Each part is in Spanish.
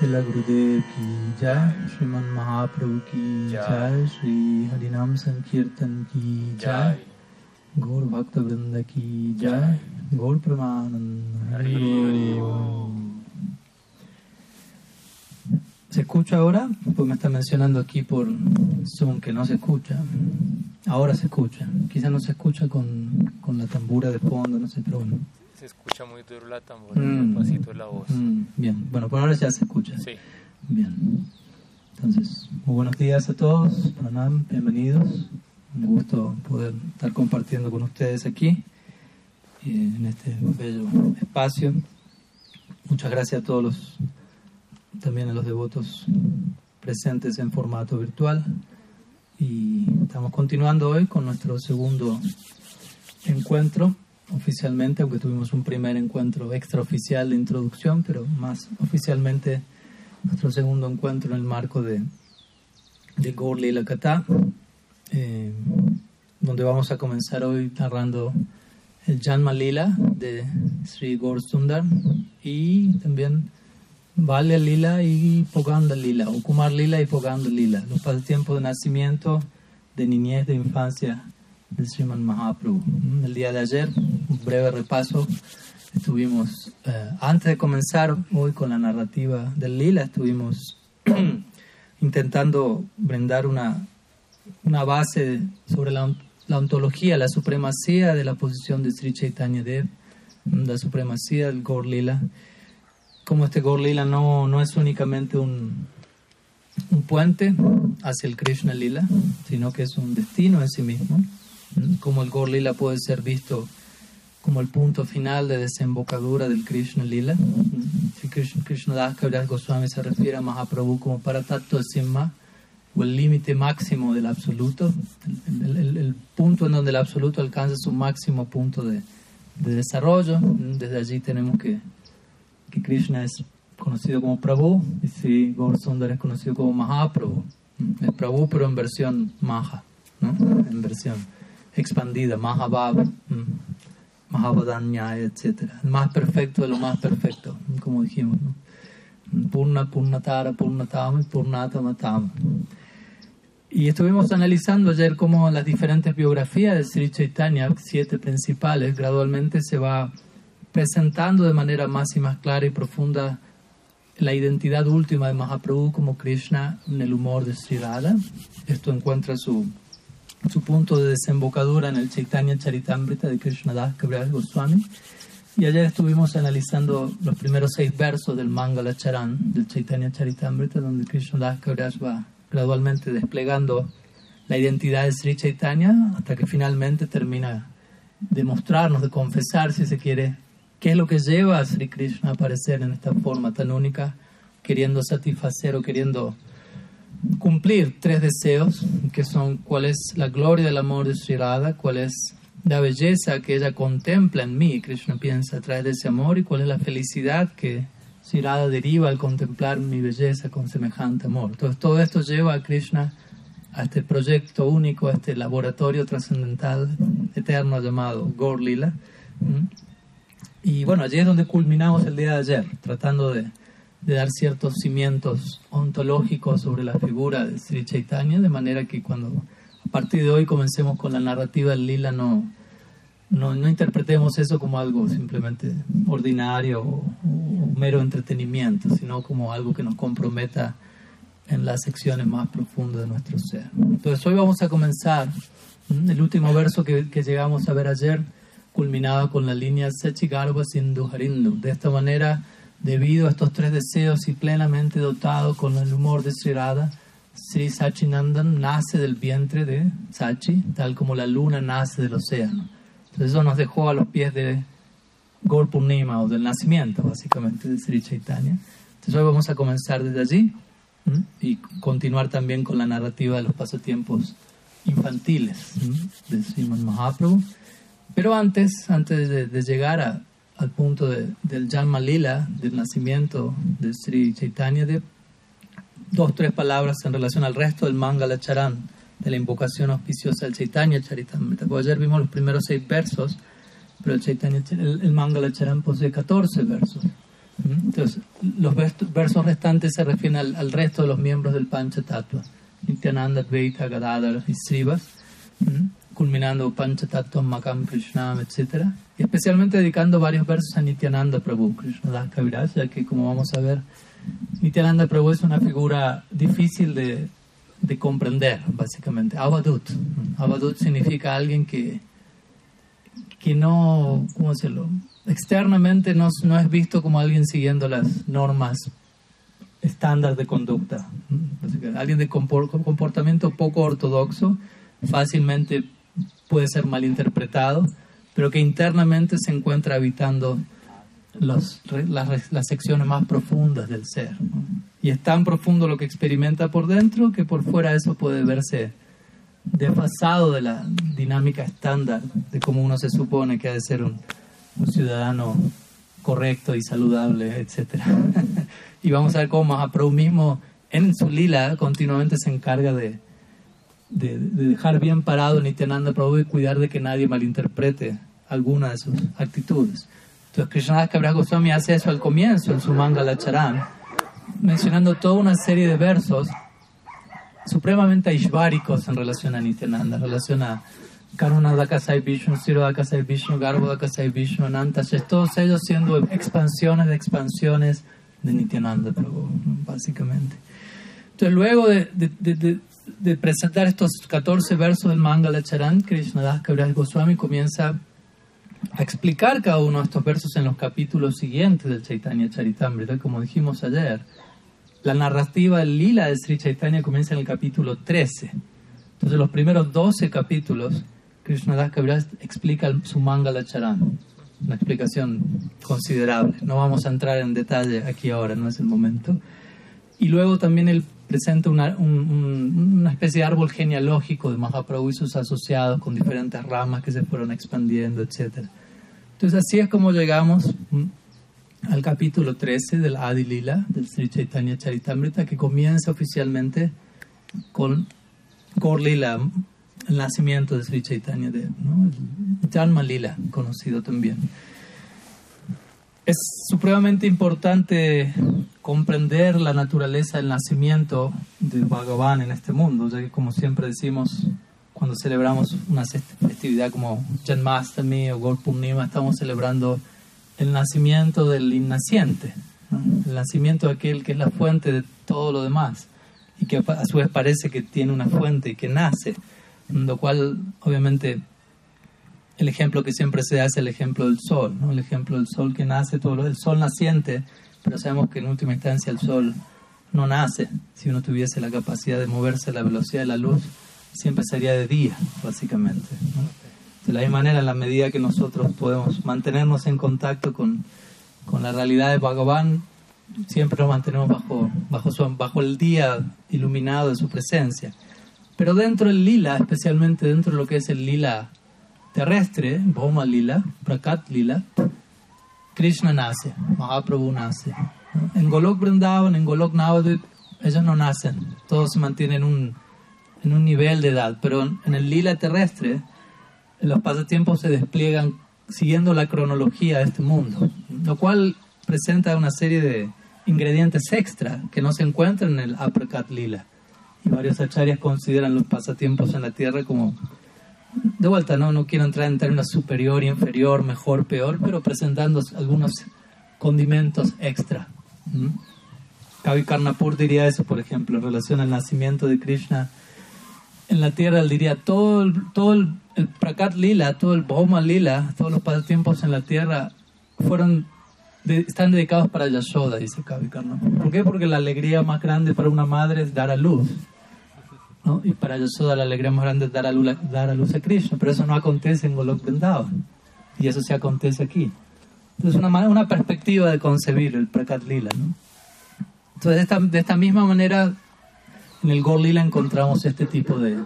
Ki jai, Sriman Mahaprabhu ki jai, Sri Harinam Sankirtan ki jai, Gaur Bhakta Vrinda ki jai, Gaur Pramanand. Hari Om. ¿Se escucha ahora? Pues me está mencionando aquí por Zoom que no se escucha. Ahora se escucha. Quizá no se escucha con, con la tambura de fondo, no sé, pero bueno. Se escucha muy duro la tambora, Mm. pasito de la voz. Mm, bien, bueno, por ahora ya se escucha. Sí. Bien. Entonces, muy buenos días a todos. Pranam, bienvenidos. Un gusto poder estar compartiendo con ustedes aquí eh, en este bello espacio. Muchas gracias a todos los, también a los devotos presentes en formato virtual. Y estamos continuando hoy con nuestro segundo encuentro oficialmente, aunque tuvimos un primer encuentro extraoficial de introducción, pero más oficialmente nuestro segundo encuentro en el marco de, de Gaur Lila Kata, eh, donde vamos a comenzar hoy narrando el Janma Lila de Sri Gaur Sundar y también Valya Lila y Poganda Lila, o Kumar Lila y Poganda Lila, los pasatiempos de nacimiento, de niñez, de infancia del Sriman Mahaprabhu. Mm, El día de ayer, un breve repaso, estuvimos, eh, antes de comenzar hoy con la narrativa del Lila, estuvimos intentando brindar una, una base sobre la, la ontología, la supremacía de la posición de Sri Chaitanya Dev, mm, la supremacía del Gaur Lila, como este Gaur Lila no, no es únicamente un, un puente hacia el Krishna Lila, sino que es un destino en sí mismo. Como el Gaur Lila puede ser visto como el punto final de desembocadura del Krishna Lila. Si Krishna, Krishna Das Kaviraj Goswami se refiere a Mahaprabhu como para Tattva Simha, o el límite máximo del absoluto, el, el- el- el punto en donde el absoluto alcanza su máximo punto de, de desarrollo. Desde allí tenemos que que Krishna es conocido como Prabhu y si Gaur Sundar es conocido como Mahaprabhu. Es Prabhu pero en versión Maha, ¿no? en versión expandida, Mahabhava, Mahabhadanyaya, etc. El más perfecto de lo más perfecto, como dijimos. ¿no? Purna, Purnatara, Purnatama y Purnatamatama. Y estuvimos analizando ayer cómo las diferentes biografías de Sri Chaitanya, siete principales, gradualmente se va presentando de manera más y más clara y profunda la identidad última de Mahaprabhu como Krishna en el humor de Sri Radha. Esto encuentra su, su punto de desembocadura en el Chaitanya Charitamrita de Krishnadas Kaviraj Goswami. Y ayer estuvimos analizando los primeros seis versos del Mangala Charan del Chaitanya Charitamrita, donde Krishnadas Kaviraj va gradualmente desplegando la identidad de Sri Chaitanya hasta que finalmente termina de mostrarnos, de confesar, si se quiere, qué es lo que lleva a Sri Krishna a aparecer en esta forma tan única, queriendo satisfacer o queriendo cumplir tres deseos, que son cuál es la gloria del amor de Sri Radha, cuál es la belleza que ella contempla en mí, Krishna piensa a través de ese amor, y cuál es la felicidad que Sri Radha deriva al contemplar mi belleza con semejante amor. Entonces todo esto lleva a Krishna a este proyecto único, a este laboratorio trascendental eterno llamado Gaur Lila. ¿Mm? Y bueno, allí es donde culminamos el día de ayer, tratando de, de dar ciertos cimientos ontológicos sobre la figura de Sri Chaitanya, de manera que cuando a partir de hoy comencemos con la narrativa del Lila, no, no, no interpretemos eso como algo simplemente ordinario o, mero entretenimiento, sino como algo que nos comprometa en las secciones más profundas de nuestro ser. Entonces hoy vamos a comenzar el último verso que, llegamos a ver ayer, culminaba con la línea Sachigarva Sindhu Harindu. De esta manera, debido a estos tres deseos y plenamente dotado con el humor de Sri Radha, Sri Sachinandan nace del vientre de Sachi, tal como la luna nace del océano. Entonces eso nos dejó a los pies de Gaur Purnima o del nacimiento, básicamente, de Sri Chaitanya. Entonces hoy vamos a comenzar desde allí ¿m? y continuar también con la narrativa de los pasatiempos infantiles ¿m? de Sriman Mahaprabhu. Pero antes, antes de, de llegar a, al punto de, del Janma Lila, del nacimiento de Sri Chaitanya, de dos tres palabras en relación al resto del Mangala Charan, de la invocación auspiciosa del Chaitanya Charitamrita. Porque ayer vimos los primeros seis versos, pero el, Chaitanya, el, el Mangala Charan posee 14 versos. ¿Mm? Entonces, los versos restantes se refieren al, resto de los miembros del Panchatattva, Nityananda, Dvaita, Gadadhar y Srivas, culminando Panchatattva, Makam, Krishnam, etc. Y especialmente dedicando varios versos a Nityananda Prabhu, Krishnadas Kaviraj, ya que como vamos a ver, Nityananda Prabhu es una figura difícil de, de comprender, básicamente. Avadut. Avadut significa alguien que, que no, ¿cómo decirlo? Externamente no, no es visto como alguien siguiendo las normas estándar de conducta. Alguien de comportamiento poco ortodoxo fácilmente puede ser malinterpretado, pero que internamente se encuentra habitando las, las, secciones más profundas del ser. Y es tan profundo lo que experimenta por dentro que por fuera eso puede verse desfasado de la dinámica estándar de cómo uno se supone que ha de ser un, ciudadano correcto y saludable, etc. y vamos a ver cómo Mahaprabhu mismo en su lila continuamente se encarga de, de, dejar bien parado Nityananda Prabhu y cuidar de que nadie malinterprete alguna de sus actitudes. Entonces Krishnadas Kaviraj Goswami hace eso al comienzo en su Mangala Charan, mencionando toda una serie de versos supremamente aishváricos en relación a Nityananda, en relación a Karuna Dakasai Vishnu, Siro Dakasai Vishnu, Garbo Dakasai Vishnu, Anantashesh, todos ellos siendo expansiones de expansiones de Nityananda Prabhu, básicamente. Entonces, luego de, de, de, presentar estos 14 versos del Mangala Charan, Krishnadas Kaviraj Goswami comienza a explicar cada uno de estos versos en los capítulos siguientes del Chaitanya Charitamrita, como dijimos ayer. La narrativa lila de Sri Chaitanya comienza en el capítulo 13. Entonces, los primeros 12 capítulos, Krishnadas Kaviraj explica su Mangala Charan. Una explicación considerable. No vamos a entrar en detalle aquí ahora, no es el momento. Y luego también él presenta una, una especie de árbol genealógico de Mahaprabhu y sus asociados con diferentes ramas que se fueron expandiendo, etc. Entonces así es como llegamos al capítulo 13 del Adi Lila, del Sri Chaitanya Charitamrita, que comienza oficialmente con Gaur Lila, el nacimiento de Sri Chaitanya Dev, ¿no? el Janma Lila, conocido también. Es supremamente importante comprender la naturaleza del nacimiento de Bhagavan en este mundo, ya que como siempre decimos, cuando celebramos una festividad como Janmastami o Gaur Purnima, estamos celebrando el nacimiento del innaciente, el nacimiento de aquel que es la fuente de todo lo demás y que a su vez parece que tiene una fuente y que nace, lo cual obviamente el ejemplo que siempre se da es el ejemplo del sol, ¿no? el ejemplo del sol que nace, todo el sol naciente, pero sabemos que en última instancia el sol no nace. Si uno tuviese la capacidad de moverse a la velocidad de la luz, siempre sería de día, básicamente. De la misma manera, en la medida que nosotros podemos mantenernos en contacto con, con la realidad de Bhagavan, siempre nos mantenemos bajo, bajo, bajo el día iluminado de su presencia. Pero dentro del lila, especialmente dentro de lo que es el lila terrestre, Bhoma Lila, Prakat Lila, Krishna nace, Mahaprabhu nace. En Golok Vrindavan, en Golok Navadvip, ellos no nacen, todos se mantienen en un, en un nivel de edad, pero en el lila terrestre, los pasatiempos se despliegan siguiendo la cronología de este mundo, lo cual presenta una serie de ingredientes extra que no se encuentran en el Aprakat Lila. Y varios acharyas consideran los pasatiempos en la tierra como de vuelta, no, no quiero entrar en términos superior, inferior, mejor, peor, pero presentando algunos condimentos extra. Kavi Karnapur diría eso, por ejemplo, en relación al nacimiento de Krishna en la tierra. Él diría, todo el, todo el, Prakat Lila, todo el Bhoma Lila, todos los pasatiempos en la tierra fueron están dedicados para Yashoda, dice Kavi Karnapur. ¿Por qué? Porque la alegría más grande para una madre es dar a luz. Y para Yasoda la alegría más grande es dar a, luz, dar a luz a Krishna, pero eso no acontece en Golok Vrindavan. Y eso se acontece aquí. Entonces, una, una perspectiva de concebir el Prakat Lila. Entonces, de esta, de esta, misma manera, en el Gol Lila encontramos este tipo de,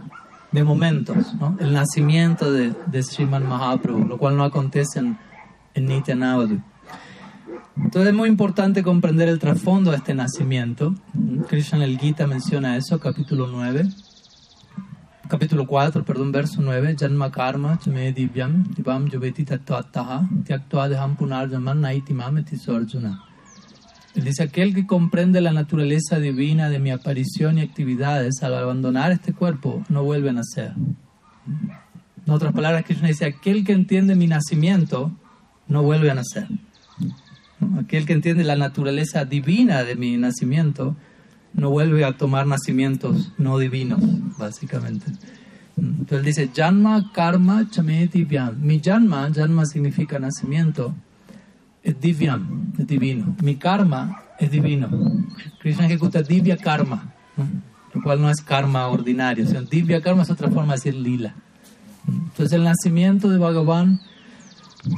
de momentos. ¿no? El nacimiento de, de Sriman Mahaprabhu, lo cual no acontece en, en Nitya entonces es muy importante comprender el trasfondo de este nacimiento. Krishna en el Gita menciona eso, capítulo 9 capítulo 4, perdón, verso 9, Janma karma chame divyam divam yuveti. Él dice, aquel que comprende la naturaleza divina de mi aparición y actividades, al abandonar este cuerpo, no vuelve a nacer. En otras palabras, Krishna dice, aquel que entiende mi nacimiento, no vuelve a nacer. Aquel que entiende la naturaleza divina de mi nacimiento, no vuelve a tomar nacimientos no divinos, básicamente. Entonces él dice, Janma Karma Divyam. Mi Janma, Janma significa nacimiento, es Divyam, es divino. Mi karma es divino. Krishna ejecuta Divya Karma, lo cual no es karma ordinario, sino Divya Karma es otra forma de decir lila. Entonces el nacimiento de Bhagavan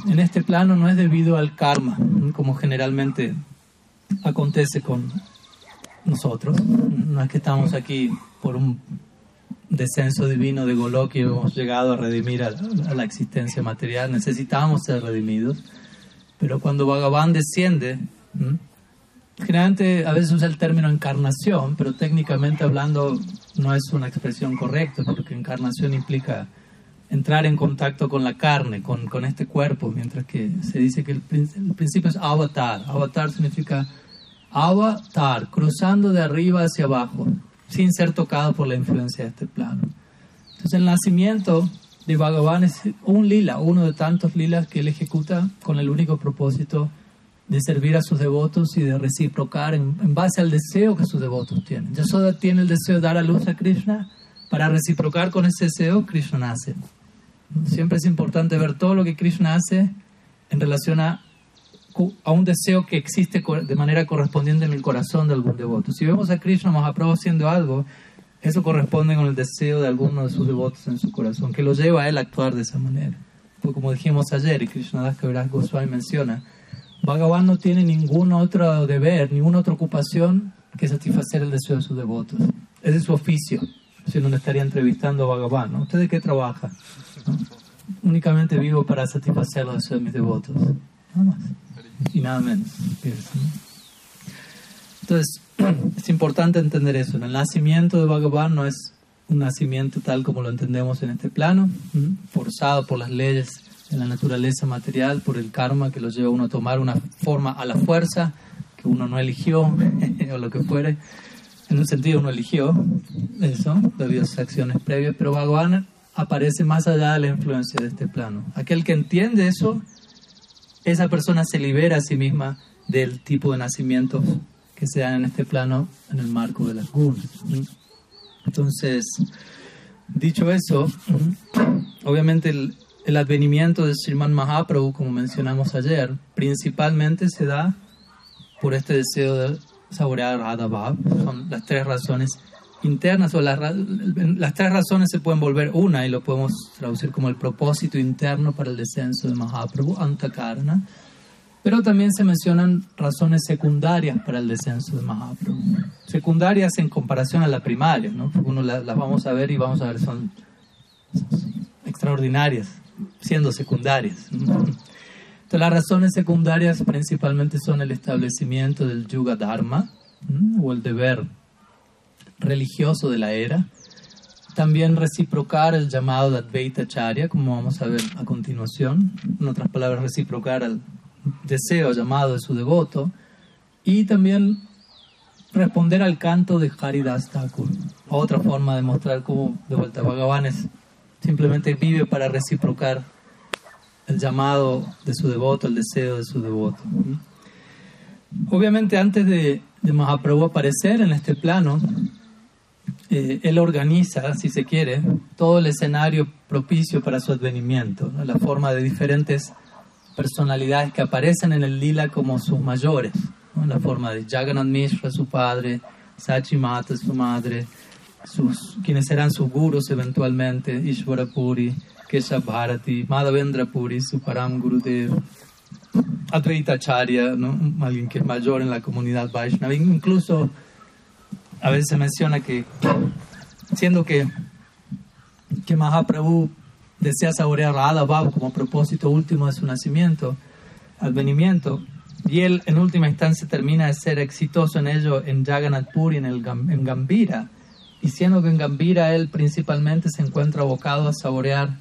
en este plano no es debido al karma, como generalmente acontece con nosotros. No es que estamos aquí por un descenso divino de Goloki y hemos llegado a redimir a, la existencia material. Necesitamos ser redimidos. Pero cuando Bhagavan desciende, generalmente a veces usa el término encarnación, pero técnicamente hablando no es una expresión correcta, porque encarnación implica entrar en contacto con la carne, con, con este cuerpo, mientras que se dice que el, el principio es avatar. Avatar significa avatar, cruzando de arriba hacia abajo, sin ser tocado por la influencia de este plano. Entonces el nacimiento de Bhagavan es un lila, uno de tantos lilas que él ejecuta con el único propósito de servir a sus devotos y de reciprocar en, base al deseo que sus devotos tienen. Yasoda tiene el deseo de dar a luz a Krishna, para reciprocar con ese deseo, Krishna nace. Siempre es importante ver todo lo que Krishna hace en relación a, a un deseo que existe de manera correspondiente en el corazón de algún devoto. Si vemos a Krishna Mahaprabhu haciendo algo, eso corresponde con el deseo de alguno de sus devotos en su corazón, que lo lleva a él a actuar de esa manera. Pues como dijimos ayer, y Krishna Das Kaviraj Goswami menciona, Bhagavan no tiene ningún otro deber, ninguna otra ocupación que satisfacer el deseo de sus devotos. Ese es su oficio si no le estaría entrevistando a Bhagavan. ¿no? ¿Usted de qué trabaja? Únicamente vivo para satisfacer los deseos de mis devotos. Nada más. Y nada menos. Entonces, es importante entender eso. El nacimiento de Bhagavan no es un nacimiento tal como lo entendemos en este plano, forzado por las leyes de la naturaleza material, por el karma que lo lleva a uno a tomar una forma a la fuerza que uno no eligió o lo que fuere en un sentido uno eligió eso debido a sus acciones previas, pero Bhagavan aparece más allá de la influencia de este plano. Aquel que entiende eso, esa persona se libera a sí misma del tipo de nacimientos que se dan en este plano en el marco de las gunas. Entonces, dicho eso, obviamente el, el advenimiento de Sriman Mahaprabhu, como mencionamos ayer, principalmente se da por este deseo de saborear Radha Son las tres razones internas o las, las tres razones se pueden volver una y lo podemos traducir como el propósito interno para el descenso de Mahaprabhu, Antakarna. Pero también se mencionan razones secundarias para el descenso de Mahaprabhu. Secundarias en comparación a la primaria, ¿no? Porque uno las, las vamos a ver y vamos a ver son extraordinarias, siendo secundarias. Entonces, las razones secundarias principalmente son el establecimiento del Yuga Dharma o el deber religioso de la era. También reciprocar el llamado de Advaita Charya, como vamos a ver a continuación. En otras palabras, reciprocar el deseo llamado de su devoto. Y también responder al canto de Haridas Thakur. Otra forma de mostrar cómo de vuelta Bhagavan simplemente vive para reciprocar el llamado de su devoto, el deseo de su devoto. Obviamente antes de, de Mahaprabhu aparecer en este plano, eh, él organiza, si se quiere, todo el escenario propicio para su advenimiento, la forma de diferentes personalidades que aparecen en el lila como sus mayores, la forma de Jagannath Mishra, su padre, Sachi Mata, su madre, quienes serán sus gurus eventualmente, Ishvara Puri, Kesha Bharati, Madhavendra Puri, Suparam Gurudev, Advaita Acharya, ¿no? alguien que es mayor en la comunidad Vaishnava. Incluso a veces se menciona que, siendo que, que Mahaprabhu desea saborear a Radha como propósito último de su nacimiento, advenimiento, y él en última instancia termina de ser exitoso en ello en Jagannath Puri, en, el, en Gambira, y siendo que en Gambira él principalmente se encuentra abocado a saborear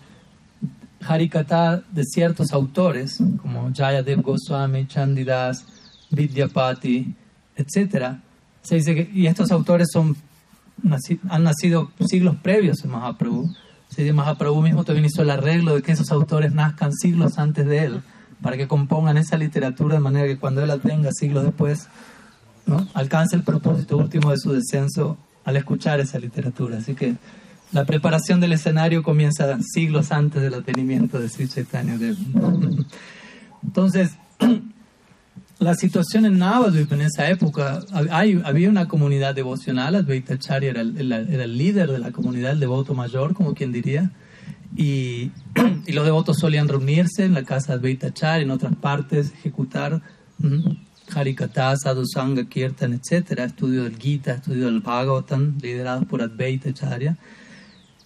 Harikata de ciertos autores, como Jayadev Goswami, Chandidas, Vidyapati, etc. Se dice que, y estos autores son, han nacido siglos previos a Mahaprabhu. Se dice Mahaprabhu mismo también hizo el arreglo de que esos autores nazcan siglos antes de él, para que compongan esa literatura de manera que cuando él la tenga siglos después, ¿no? alcance el propósito último de su descenso al escuchar esa literatura. Así que la preparación del escenario comienza siglos antes del atenimiento de Sri Chaitanya Entonces, la situación en Navadvip en esa época, hay, había una comunidad devocional, Advaitacharya era el, era el líder de la comunidad, el devoto mayor, como quien diría, y, y los devotos solían reunirse en la casa de Advaitacharya, en otras partes, ejecutar Harikata, Sadhusanga, Kirtan, etc., estudio del Gita, estudio del Bhagavatam, liderados por Advaitacharya,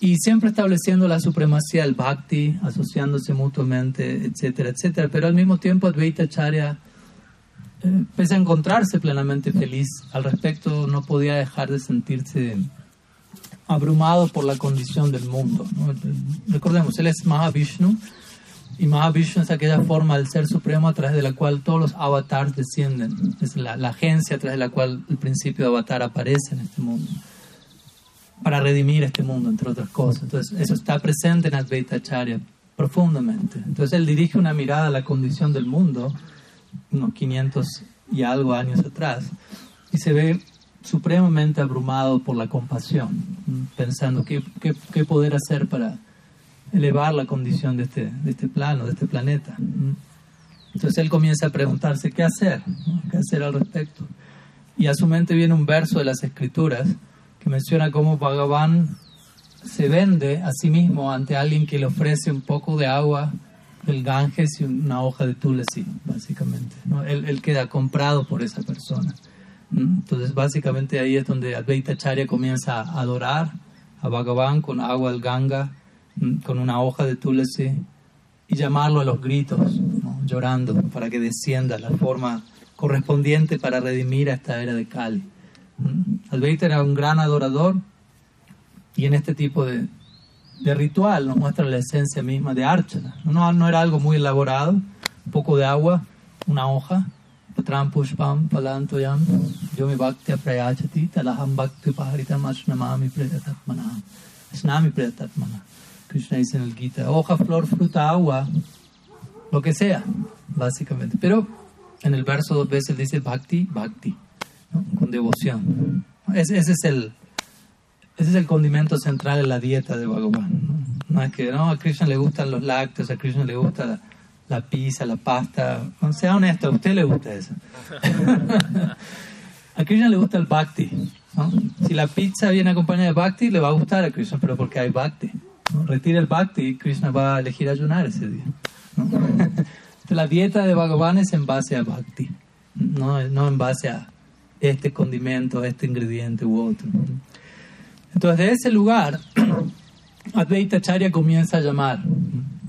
y siempre estableciendo la supremacía del Bhakti, asociándose mutuamente, etcétera, etcétera, pero al mismo tiempo Advaitacharya eh, pese a encontrarse plenamente feliz al respecto, no podía dejar de sentirse abrumado por la condición del mundo. Recordemos, él es Mahavishnu y Mahavishnu es aquella forma del Ser Supremo a través de la cual todos los avatars descienden. Es la, agencia a través de la cual el principio de avatar aparece en este mundo para redimir este mundo, entre otras cosas. Entonces, eso está presente en Advaita Acharya profundamente. Entonces, él dirige una mirada a la condición del mundo unos 500 y algo años atrás, y se ve supremamente abrumado por la compasión, pensando qué, qué, qué poder hacer para elevar la condición de este, de este plano, de este planeta. Entonces él comienza a preguntarse qué hacer, qué hacer al respecto. Y a su mente viene un verso de las escrituras que menciona cómo Bhagavan se vende a sí mismo ante alguien que le ofrece un poco de agua el Ganges y una hoja de tulsi, básicamente. ¿no? Él, queda comprado por esa persona. Entonces, básicamente ahí es donde Advaita Charya comienza a adorar a Bhagavan con agua del Ganga, con una hoja de tulsi y llamarlo a los gritos, llorando, para que descienda la forma correspondiente para redimir a esta era de Kali. Advaita era un gran adorador y en este tipo de, de ritual, nos muestra la esencia misma de Archana. No, no era algo muy elaborado, un poco de agua, una hoja, patram pushpam palantoyam, yomi bhakti prayachati, talaham bhakti paharitam ashnamami preyatatmana. Asnami preyatatmana. Krishna dice en el Gita, hoja, flor, fruta, agua, lo que sea, básicamente. Pero en el verso dos veces dice bhakti, bhakti, con devoción. Ese, ese es el ese es el condimento central en la dieta de Bhagavan. ¿no? es que no, a Krishna le gustan los lácteos, a Krishna le gusta la, pizza, la pasta. No, sea honesto, a usted le gusta eso. a Krishna le gusta el bhakti. Si la pizza viene acompañada de bhakti, le va a gustar a Krishna, pero porque hay bhakti. Retira el bhakti y Krishna va a elegir ayunar ese día. la dieta de Bhagavan es en base a bhakti, no, no en base a este condimento, este ingrediente u otro. Entonces, de ese lugar, Advaita Charya comienza a llamar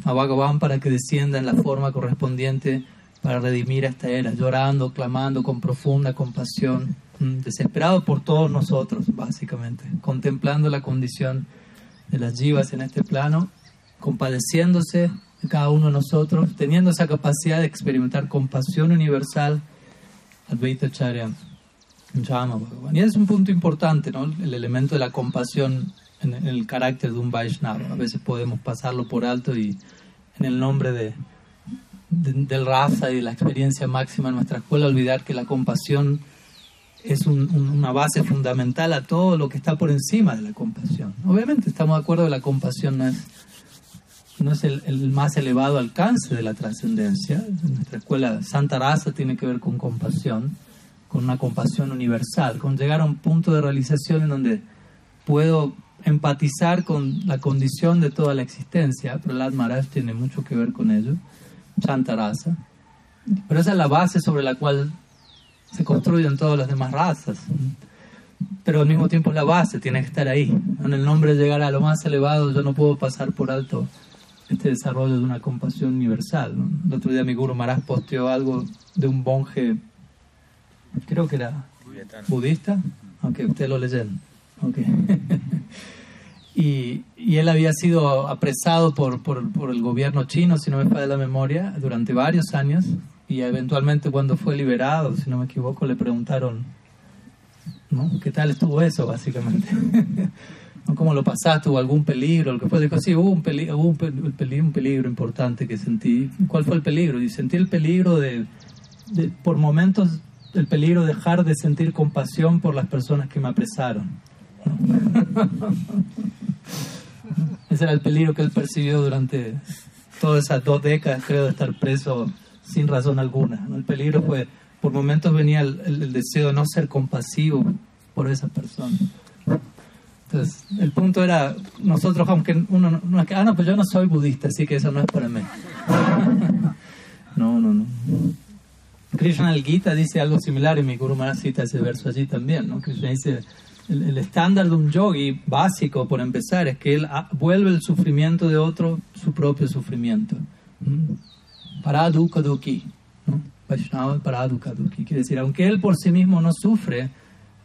a Bhagavan para que descienda en la forma correspondiente para redimir esta era, llorando, clamando con profunda compasión, mm, desesperado por todos nosotros, básicamente, contemplando la condición de las jivas en este plano, compadeciéndose de cada uno de nosotros, teniendo esa capacidad de experimentar compasión universal, Advaita Charya y es un punto importante, ¿no? el elemento de la compasión en, el carácter de un Vaishnava. A veces podemos pasarlo por alto y en el nombre de, del raza y de la experiencia máxima en nuestra escuela olvidar que la compasión es una base fundamental a todo lo que está por encima de la compasión. Obviamente estamos de acuerdo que la compasión no es, no es el, el más elevado alcance de la trascendencia. Nuestra escuela Santa Raza tiene que ver con compasión con una compasión universal, con llegar a un punto de realización en donde puedo empatizar con la condición de toda la existencia. Prahlad Maharaj tiene mucho que ver con ello, Chantarasa. Pero esa es la base sobre la cual se construyen todas las demás razas. Pero al mismo tiempo la base tiene que estar ahí. En el nombre de llegar a lo más elevado, yo no puedo pasar por alto este desarrollo de una compasión universal. El otro día mi Guru Maharaj posteó algo de un monje creo que era budista, aunque usted lo leyeron. Okay. y, y, él había sido apresado por, por, por, el gobierno chino, si no me falla la memoria, durante varios años y, y eventualmente cuando fue liberado, si no me equivoco, le preguntaron, ¿no? ¿Qué tal estuvo eso, básicamente? ¿Cómo lo pasaste? ¿Hubo algún peligro? Lo que fue, dijo, sí, hubo, un, peligro, hubo un, peligro, un peligro importante que sentí. ¿Cuál fue el peligro? Y sentí el peligro de, de, por momentos, el peligro de dejar de sentir compasión por las personas que me apresaron. Ese era el peligro que él percibió durante todas esas dos décadas, creo, de estar preso sin razón alguna. El peligro fue, por momentos venía el, deseo de no ser compasivo por esa persona. Entonces, el punto era, nosotros, aunque uno no que, ah, no, pues yo no soy budista, así que eso no es para mí. no, no, no. Krishna el Gita dice algo similar y mi Guru Maharaj cita ese verso allí también, ¿no? Krishna dice, el, estándar de un yogi básico, por empezar, es que él vuelve el sufrimiento de otro su propio sufrimiento. ¿Mm? Paraduka duki. Vaishnava paraduka duki. Quiere decir, aunque él por sí mismo no sufre,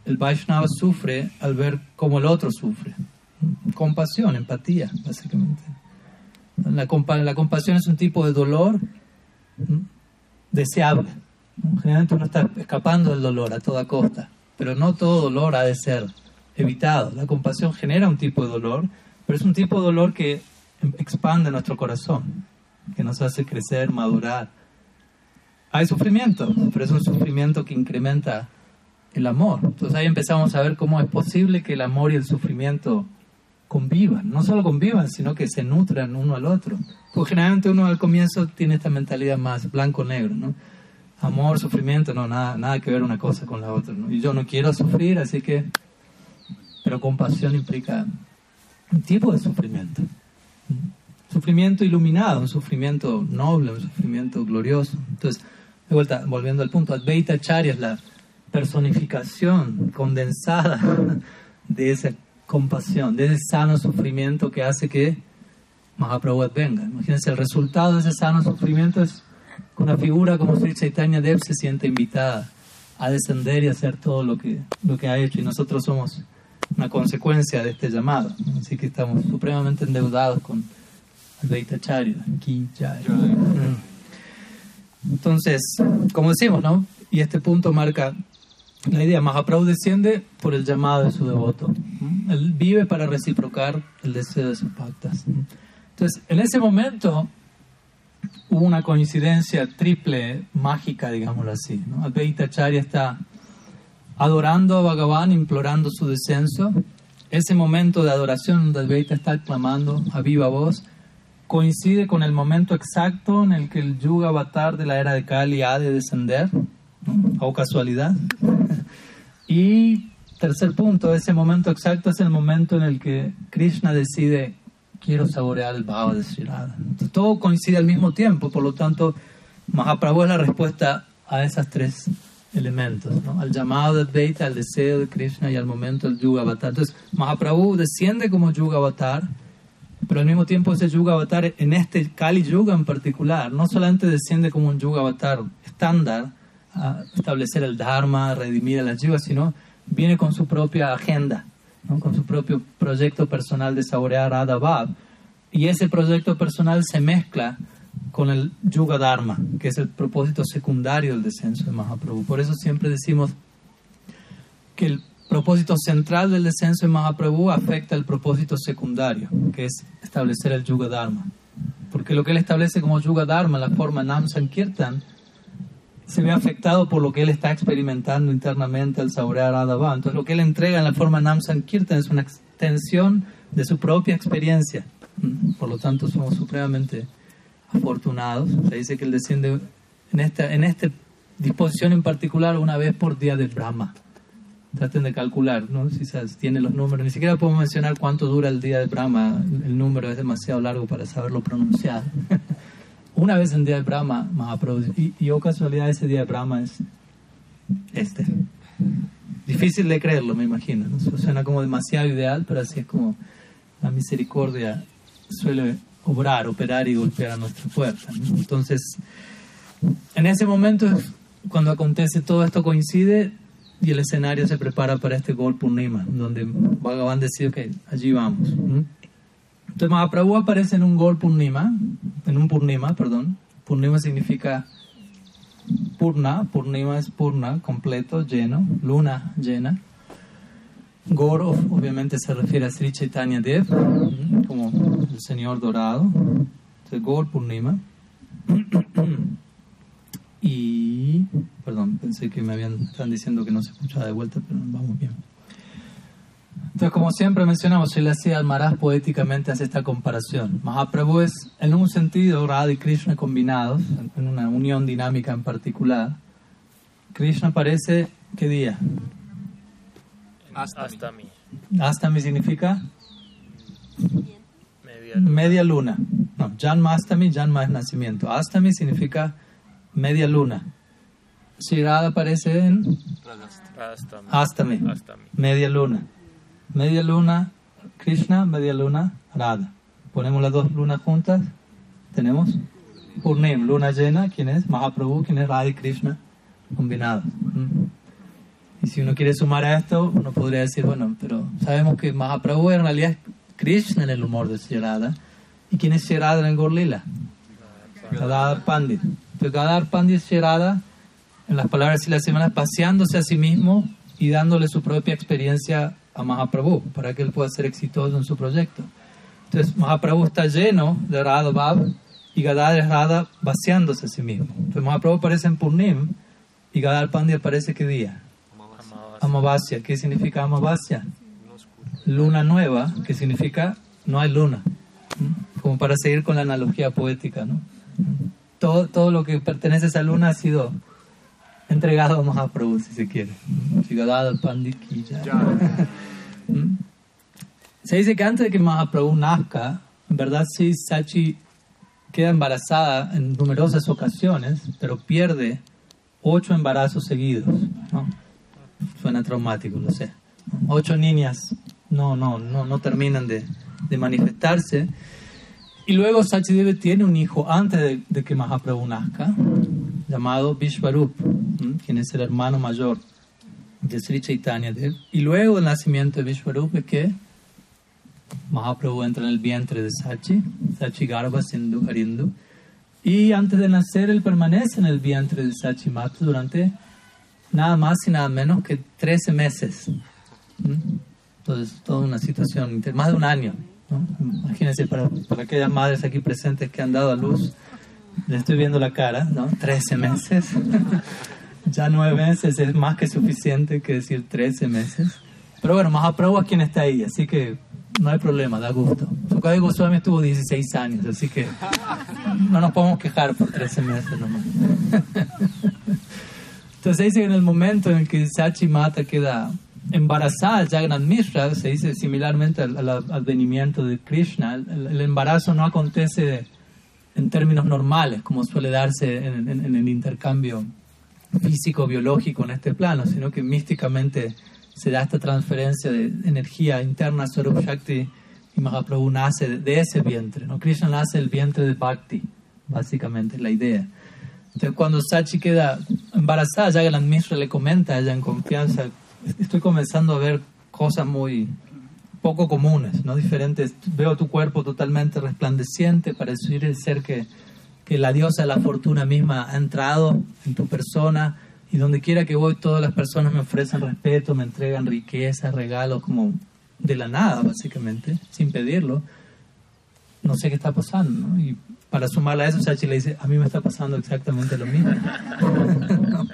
el Vaishnava sufre al ver cómo el otro sufre. Compasión, empatía, básicamente. La, la compasión es un tipo de dolor deseable. Generalmente uno está escapando del dolor a toda costa pero no todo dolor ha de ser evitado. La compasión genera un tipo de dolor, pero es un tipo de dolor que expande nuestro corazón, que nos hace crecer, madurar. Hay sufrimiento, pero es un sufrimiento que incrementa el amor. Entonces ahí empezamos a ver cómo es posible que el amor y el sufrimiento convivan. No solo convivan, sino que se nutran uno al otro. Porque generalmente uno al comienzo tiene esta mentalidad más blanco-negro, ¿no? Amor, sufrimiento, no, nada, nada que ver una cosa con la otra. Y yo no quiero sufrir, así que, pero compasión implica un tipo de sufrimiento. Sufrimiento iluminado, un sufrimiento noble, un sufrimiento glorioso. Entonces, de vuelta, volviendo al punto, Advaita Acharya es la personificación condensada de esa compasión, de ese sano sufrimiento que hace que Mahaprabhu venga. Imagínense, el resultado de ese sano sufrimiento es una figura como Sri Chaitanya Dev se siente invitada a descender y hacer todo lo que, lo que ha hecho y nosotros somos una consecuencia de este llamado. Así que estamos supremamente endeudados con Advaita Charya. Mm. Entonces, como decimos, ¿no? Y este punto marca la idea, Mahaprabhu desciende por el llamado de su devoto. Él vive para reciprocar el deseo de sus pactas. Entonces, en ese momento, hubo una coincidencia triple, mágica, digámoslo así. ¿no? Advaita Acharya está adorando a Bhagavan, implorando su descenso. Ese momento de adoración donde Advaita está clamando a viva voz coincide con el momento exacto en el que el Yuga Avatar de la era de Kali ha de descender, o casualidad. y tercer punto, ese momento exacto es el momento en el que Krishna decide quiero saborear el bhava de Sri Todo coincide al mismo tiempo, por lo tanto, Mahaprabhu es la respuesta a esos tres elementos, al llamado de Advaita, al deseo de Krishna y al momento del Yuga Avatar. Entonces, Mahaprabhu desciende como Yuga Avatar, pero al mismo tiempo ese Yuga Avatar, en este Kali Yuga en particular, no solamente desciende como un Yuga Avatar estándar, a establecer el Dharma, a redimir a las yugas, sino viene con su propia agenda con su propio proyecto personal de saborear Adabab. Y ese proyecto personal se mezcla con el Yuga Dharma, que es el propósito secundario del descenso de Mahaprabhu. Por eso siempre decimos que el propósito central del descenso de Mahaprabhu afecta el propósito secundario, que es establecer el Yuga Dharma. Porque lo que él establece como Yuga Dharma, la forma Nam Sankirtan, se ve afectado por lo que él está experimentando internamente al saborear Adava. Entonces, lo que él entrega en la forma Nam Sankirtan es una extensión de su propia experiencia. Mm, por lo tanto, somos supremamente afortunados. Se dice que él desciende en esta, en esta disposición en particular una vez por día de Brahma. Traten de calcular, ¿no? Si se tiene los números. Ni siquiera podemos mencionar cuánto dura el día de Brahma. El número es demasiado largo para saberlo pronunciar. una vez en día de Brahma, Mahaprabhu, y, y oh casualidad ese día de Brahma es este. Difícil de creerlo, me imagino. Suena como demasiado ideal, pero así es como la misericordia suele obrar, operar y golpear a nuestra puerta. Entonces, en ese momento, cuando acontece todo esto coincide y el escenario se prepara para este Gol Purnima, donde Bhagavan decide que allí vamos. Entonces Mahaprabhu aparece en un Gol Purnima, en un Purnima, perdón. Purnima significa Purna, Purnima es Purna, completo, lleno, luna llena. Gor obviamente se refiere a Sri Chaitanya Dev, como el Señor dorado. Entonces, Gor Purnima. y, perdón, pensé que me habían, están diciendo que no se escuchaba de vuelta, pero vamos bien. Entonces, como siempre mencionamos, Sri Almaraz poéticamente hace esta comparación. Mahaprabhu es, en un sentido, Radha y Krishna combinados, en una unión dinámica en particular. Krishna aparece, ¿qué día? Astami. Astami significa Media luna. media luna. No, Janma Astami, Janma es nacimiento. Astami significa media luna. Sri Radha aparece en. Astami, Astami. media luna. Media luna Krishna, media luna Radha. Ponemos las dos lunas juntas, tenemos Purnim, luna llena, ¿quién es? Mahaprabhu, ¿quién es Radha y Krishna? Combinados. ¿Mm? Y si uno quiere sumar a esto, uno podría decir, bueno, pero sabemos que Mahaprabhu en realidad es Krishna en el humor de Sri Radha. ¿Y quién es Sri Radha en Gorlila? Gadadhar Pandit. Entonces Gadadhar Pandit es Sri Radha, en las palabras de la semana, paseándose a sí mismo y dándole su propia experiencia a Mahaprabhu para que él pueda ser exitoso en su proyecto. Entonces Mahaprabhu está lleno de Radha Bhav y Gadadhar es Radha vaciándose a sí mismo. Entonces Mahaprabhu aparece en Purnim y Gadadhar Pandit aparece qué día? Amavasya. ¿Qué significa Amavasya? Luna nueva, que significa no hay luna. Como para seguir con la analogía poética, ¿no? Todo, todo lo que pertenece a esa luna ha sido entregado a Mahaprabhu, si se quiere. ¿Mm? Se dice que antes de que Mahaprabhu nazca, en verdad sí, Sachi queda embarazada en numerosas ocasiones, pero pierde ocho embarazos seguidos. ¿no? Suena traumático, lo sé. Ocho niñas no, no, no, no terminan de, de manifestarse. Y luego Sachideva tiene un hijo antes de, de que Mahaprabhu nazca, llamado Vishwarup, ¿m? quien es el hermano mayor de Sri Chaitanya. Y luego el nacimiento de Vishwarup es que Mahaprabhu entra en el vientre de Sachi, Sachi Garbha Sindhu Harindu. Y antes de nacer, él permanece en el vientre de Sachi Matu durante nada más y nada menos que 13 meses. Entonces, toda una situación, más de un año. ¿no? Imagínense, para, para aquellas madres aquí presentes que han dado a luz, le estoy viendo la cara, ¿no? 13 meses. Ya 9 meses es más que suficiente que decir 13 meses. Pero bueno, Mahaprabhu es quien está ahí, así que no hay problema, da gusto. Sukade Goswami estuvo 16 años, así que no nos podemos quejar por 13 meses nomás. Entonces dice que en el momento en el que Sachi Mata queda embarazada, Jagannath Mishra, se dice similarmente al, al advenimiento de Krishna, el, el embarazo no acontece en términos normales, como suele darse en, en- en el intercambio físico-biológico en este plano, sino que místicamente se da esta transferencia de energía interna, Swarup Shakti, y Mahaprabhu nace de, ese vientre. ¿no? Krishna nace del vientre de Bhakti, básicamente, es la idea. Entonces, cuando Sachi queda embarazada, Jagannath Mishra le comenta a ella en confianza, estoy comenzando a ver cosas muy poco comunes, ¿no? Diferentes. Veo tu cuerpo totalmente resplandeciente, parece el ser que, que la diosa de la fortuna misma ha entrado en tu persona y donde quiera que voy todas las personas me ofrecen respeto, me entregan riqueza, regalos, como de la nada, básicamente, sin pedirlo. No sé qué está pasando, ¿no? Y para sumarle a eso, Sachi le dice, a mí me está pasando exactamente lo mismo.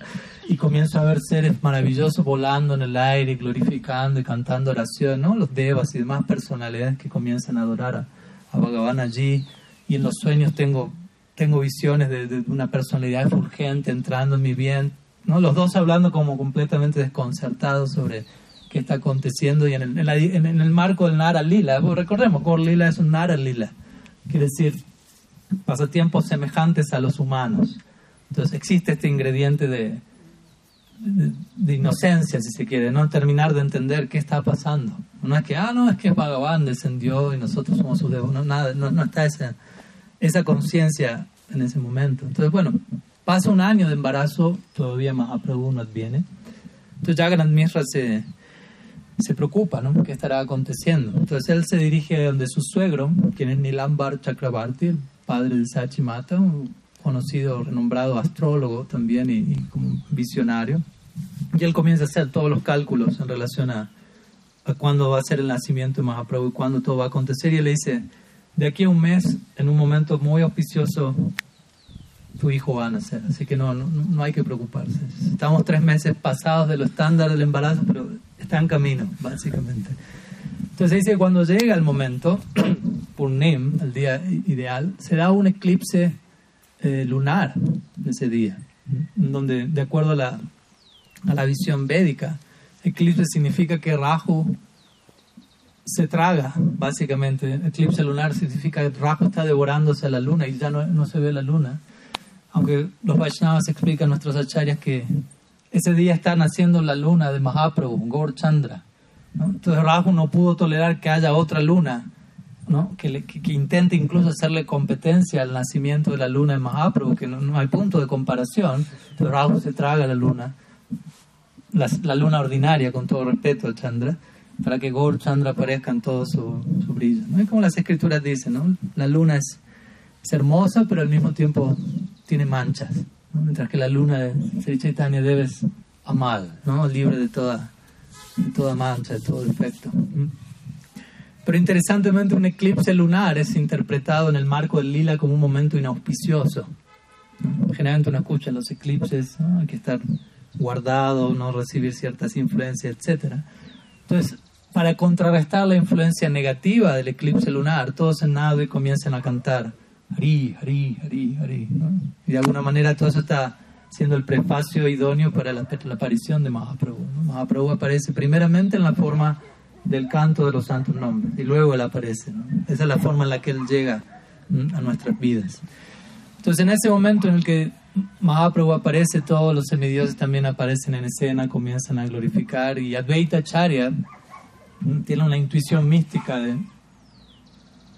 y comienzo a ver seres maravillosos volando en el aire, glorificando y cantando oración, ¿no? Los devas y demás personalidades que comienzan a adorar a, a Bhagavan allí. Y en los sueños tengo, tengo visiones de, de una personalidad fulgente entrando en mi bien, ¿no? Los dos hablando como completamente desconcertados sobre qué está aconteciendo y en el, en la- en- en el marco del Nara Lila. Pues recordemos, Gaur Lila es un Nara Lila, quiere decir pasatiempos semejantes a los humanos. Entonces existe este ingrediente de, de, de inocencia, si se quiere, no terminar de entender qué está pasando. No es que, ah, no, es que Bhagavan descendió y nosotros somos sus devotos. No, nada, no, no está esa, esa conciencia en ese momento. Entonces, bueno, pasa un año de embarazo, todavía Mahaprabhu no adviene. Entonces Jagannath Mishra se, se preocupa, ¿no? ¿Qué estará aconteciendo? Entonces él se dirige a donde su suegro, quien es Nilambar Chakrabarti, el padre de Sachi Mata, conocido, renombrado astrólogo también y, y como visionario. Y él comienza a hacer todos los cálculos en relación a, a cuándo va a ser el nacimiento de Mahaprabhu y cuándo todo va a acontecer. Y él le dice, de aquí a un mes, en un momento muy auspicioso, tu hijo va a nacer. Así que no, no, no hay que preocuparse. Estamos tres meses pasados de lo estándar del embarazo, pero está en camino, básicamente. Entonces dice, cuando llega el momento, Purnim, el día ideal, se da un eclipse eh, lunar ese día, donde de acuerdo a la, a la visión védica, eclipse significa que Rahu se traga, básicamente. Eclipse lunar significa que Rahu está devorándose a la luna y ya no, no se ve la luna. Aunque los Vaishnavas explican, nuestros acharyas, que ese día está naciendo la luna de Mahaprabhu, Gaur Chandra. ¿no? Entonces Rahu no pudo tolerar que haya otra luna ¿no? que, que, intente incluso hacerle competencia al nacimiento de la luna de Mahaprabhu, que no, no hay punto de comparación. Entonces Rahu se traga la luna, la, la, luna ordinaria, con todo respeto al Chandra, para que Gaur Chandra aparezca en todo su, su brillo. ¿no? Es como las escrituras dicen, ¿no? la luna es, es hermosa, pero al mismo tiempo tiene manchas, ¿no? mientras que la luna de Sri Chaitanya debe es amal, ¿no? libre de toda, de toda mancha, de todo defecto. Pero interesantemente un eclipse lunar es interpretado en el marco del lila como un momento inauspicioso. Generalmente uno escucha los eclipses, hay que estar guardado, no recibir ciertas influencias, etc. Entonces, para contrarrestar la influencia negativa del eclipse lunar, todos en Nadu comienzan a cantar Hari, Hari, Hari, Hari. ¿no? Y de alguna manera todo eso está siendo el prefacio idóneo para la, la aparición de Mahaprabhu. ¿no? Mahaprabhu aparece primeramente en la forma del canto de los santos nombres y luego él aparece. ¿no? Esa es la forma en la que él llega a nuestras vidas. Entonces, en ese momento en el que Mahaprabhu aparece, todos los semidioses también aparecen en escena, comienzan a glorificar y Advaita Charya tiene una intuición mística de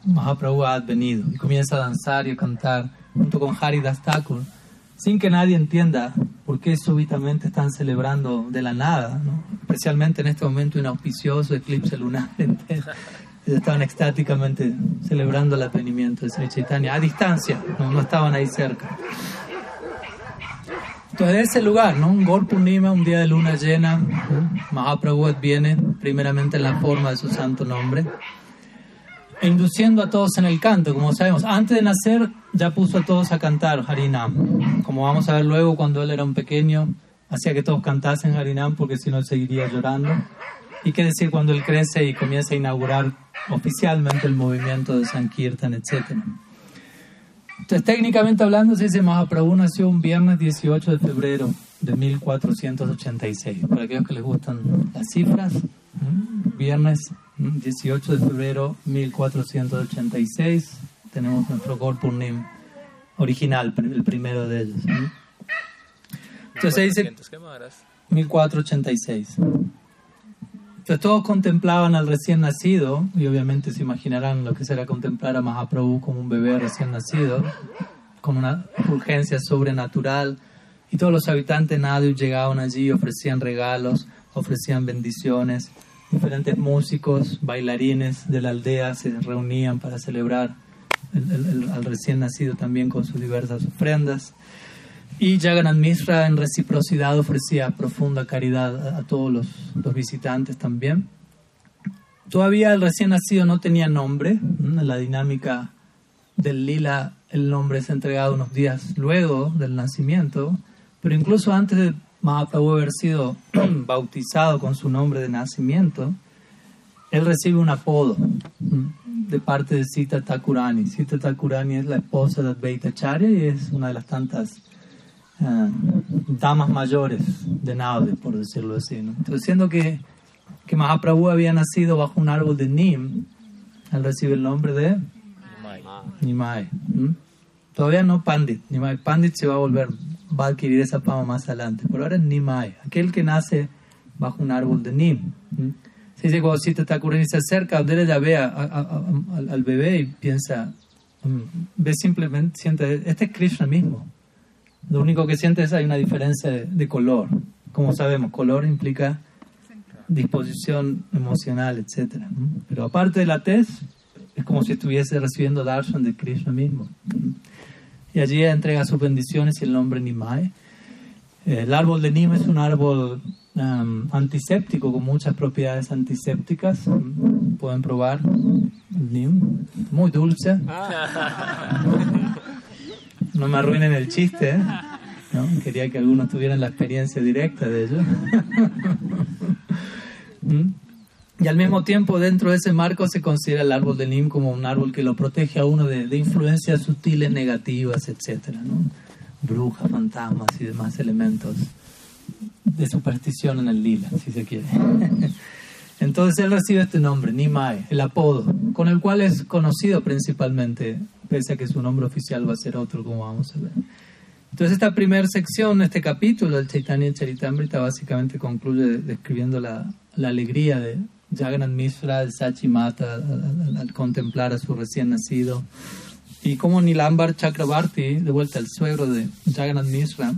Mahaprabhu ha venido y comienza a danzar y a cantar junto con Haridas Thakur sin que nadie entienda por qué súbitamente están celebrando de la nada, ¿no? especialmente en este momento inauspicioso eclipse lunar. estaban extáticamente celebrando el advenimiento de Sri Chaitanya a distancia, no, no estaban ahí cerca. Entonces, de ese lugar, ¿no? un Gol Purnima, un día de luna llena, ¿no? Mahaprabhu viene primeramente en la forma de su santo nombre, e induciendo a todos en el canto, como sabemos. Antes de nacer ya puso a todos a cantar Harinam. Como vamos a ver luego, cuando él era un pequeño, hacía que todos cantasen Harinam porque si no seguiría llorando. Y qué decir cuando él crece y comienza a inaugurar oficialmente el movimiento de Sankirtan, etc. Entonces, técnicamente hablando, se dice Mahaprabhu nació un viernes 18 de febrero de 1486. Para aquellos que les gustan las cifras, viernes 18 de febrero 1486 tenemos nuestro Gorpurnim original, el primero de ellos. Entonces se dice 1486. Entonces todos contemplaban al recién nacido y obviamente se imaginarán lo que será contemplar a Mahaprabhu como un bebé recién nacido, con una urgencia sobrenatural. Y todos los habitantes Nadu llegaban allí, ofrecían regalos, ofrecían bendiciones. Diferentes músicos, bailarines de la aldea se reunían para celebrar el, el, el, al recién nacido también con sus diversas ofrendas. Y Jagannath Mishra en reciprocidad ofrecía profunda caridad a, todos los, los, visitantes también. Todavía el recién nacido no tenía nombre. En la dinámica del lila el nombre es entregado unos días luego del nacimiento, pero incluso antes de Mahaprabhu haber sido bautizado con su nombre de nacimiento, él recibe un apodo de parte de Sita Thakurani. Sita Thakurani es la esposa de Advaita Charya y es una de las tantas uh, damas mayores de Naude, por decirlo así. ¿no? Entonces, siendo que, que Mahaprabhu había nacido bajo un árbol de Nim, él recibe el nombre de Nimai. Nimai. ¿Mm? Todavía no Pandit. Nimai Pandit se va a volver, va a adquirir esa fama más adelante. Pero ahora es Nimai, aquel que nace bajo un árbol de Nim. ¿Mm? Se dice cuando Sita Thakurani se acerca, donde ella ve a, a, a, al, al, bebé y piensa, um, ve simplemente, siente, este es Krishna mismo. Lo único que siente es hay una diferencia de, de color. Como sabemos, color implica disposición emocional, etc. Pero aparte de la tez, es como si estuviese recibiendo darshan de Krishna mismo. y allí entrega sus bendiciones y el nombre Nimai. El árbol de Nim es un árbol um, antiséptico con muchas propiedades antisépticas. Pueden probar el Nim, muy dulce. No me arruinen el chiste, ¿eh? Quería que algunos tuvieran la experiencia directa de ello. ¿Mm? Y al mismo tiempo, dentro de ese marco, se considera el árbol de Nim como un árbol que lo protege a uno de, influencias sutiles negativas, etc. Brujas, fantasmas y demás elementos de superstición en el lila, si se quiere. Entonces él recibe este nombre, Nimai, el apodo, con el cual es conocido principalmente, pese a que su nombre oficial va a ser otro, como vamos a ver. Entonces esta primera sección, este capítulo del Chaitanya Charitamrita, básicamente concluye describiendo la, la alegría de Jagannath Mishra, el Sachimata, al, al, al, contemplar a su recién nacido. Y como Nilambar Chakrabarti, de vuelta el suegro de Jagannath Mishra,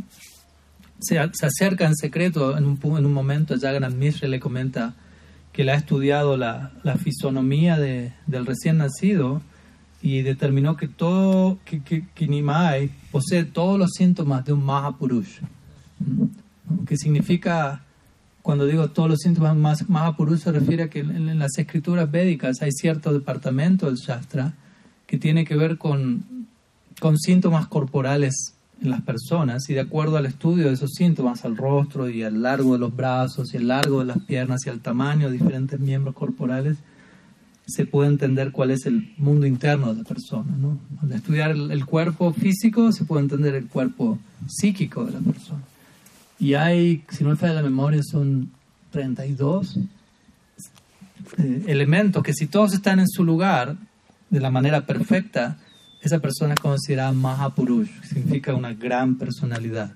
se, se acerca en secreto en un, en un momento a Jagannath Mishra y le comenta que le ha estudiado la, la fisonomía de, del recién nacido y determinó que todo, que, que, que Nimai posee todos los síntomas de un Mahapurush. Que significa, cuando digo todos los síntomas más Mahapurush, se refiere a que en, en las escrituras védicas hay cierto departamento del Shastra que tiene que ver con, con síntomas corporales en las personas y de acuerdo al estudio de esos síntomas, al rostro y al largo de los brazos y al largo de las piernas y al tamaño de diferentes miembros corporales, se puede entender cuál es el mundo interno de la persona. ¿no? Al estudiar el, cuerpo físico se puede entender el cuerpo psíquico de la persona. Y hay, si no me falla la memoria, son 32 eh, elementos que si todos están en su lugar de la manera perfecta, esa persona es considerada Mahapurush, que significa una gran personalidad.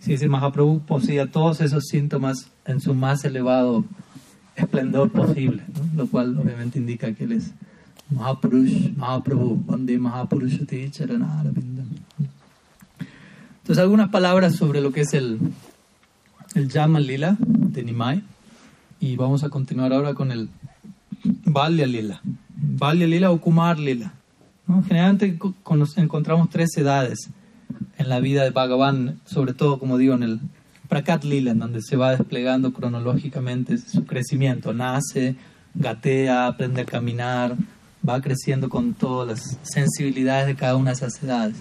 Si decir Mahaprabhu poseía todos esos síntomas en su más elevado esplendor posible, ¿no? lo cual obviamente indica que él es Mahapurush, Mahaprabhu, Bande Mahapurushati Charanarabindam. Entonces, algunas palabras sobre lo que es el, el Yama Lila de Nimai, y vamos a continuar ahora con el Balya Lila. Balya Lila o Kumar Lila. ¿no? Generalmente encontramos tres edades en la vida de Bhagavan, sobre todo, como digo, en el Prakat Lila, en donde se va desplegando cronológicamente su crecimiento. Nace, gatea, aprende a caminar, va creciendo con todas las sensibilidades de cada una de esas edades.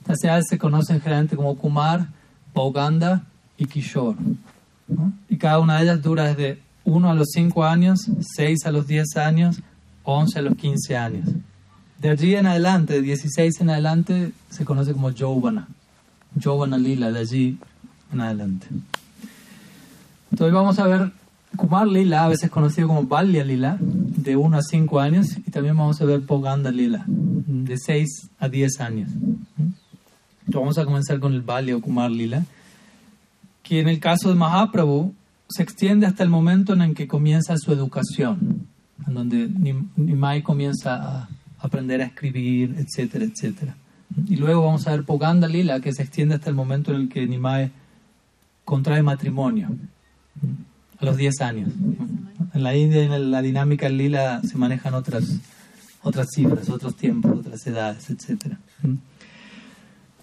Estas edades se conocen generalmente como Kumar, Pauganda y Kishore. Y cada una de ellas dura desde 1 a los 5 años, 6 a los 10 años, 11 a los 15 años. De allí en adelante, de 16 en adelante, se conoce como Jovana. Jovana Lila, de allí en adelante. Entonces vamos a ver Kumar Lila, a veces conocido como Balya Lila, de 1 a 5 años, y también vamos a ver Poganda Lila, de 6 a 10 años. Entonces vamos a comenzar con el Balya o Kumar Lila, que en el caso de Mahaprabhu se extiende hasta el momento en el que comienza su educación, en donde Nimai comienza a aprender a escribir, etcétera, etcétera. Y luego vamos a ver Poganda Lila, que se extiende hasta el momento en el que Nimai contrae matrimonio, a los 10 años. En la India, en la dinámica lila, se manejan otras, otras cifras, otros tiempos, otras edades, etcétera.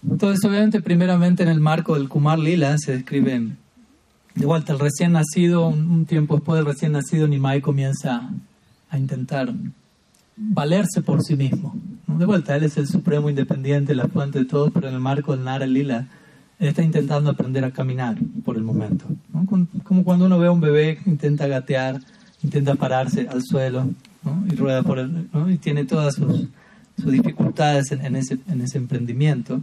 Entonces, obviamente, primeramente en el marco del Kumar Lila se describe de vuelta el recién nacido, un tiempo después del recién nacido, Nimai comienza a intentar valerse por sí mismo. De vuelta, él es el supremo independiente, la fuente de todo, pero en el marco del Nara Lila, está intentando aprender a caminar por el momento. Como cuando uno ve a un bebé que intenta gatear, intenta pararse al suelo y rueda por el, ¿no? y tiene todas sus, dificultades en, ese, en ese emprendimiento.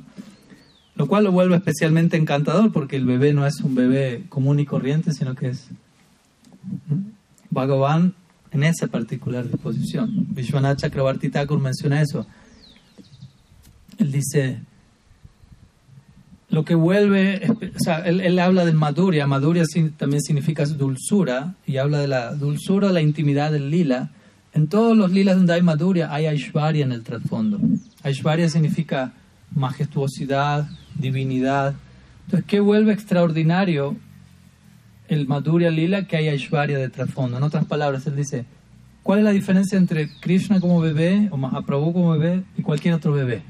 Lo cual lo vuelve especialmente encantador porque el bebé no es un bebé común y corriente, sino que es Bhagavan en esa particular disposición. Vishwanath Chakrabarti menciona eso. Él dice, lo que vuelve, o sea, él, habla de Madhurya, Madhurya también significa dulzura, y habla de la dulzura, la intimidad del lila. En todos los lilas donde hay Madhurya hay Aishwarya en el trasfondo. Aishwarya significa majestuosidad, divinidad. Entonces, ¿qué vuelve extraordinario el Madhurya Lila que hay Aishwarya de trasfondo? En otras palabras, él dice, ¿cuál es la diferencia entre Krishna como bebé o Mahaprabhu como bebé y cualquier otro bebé?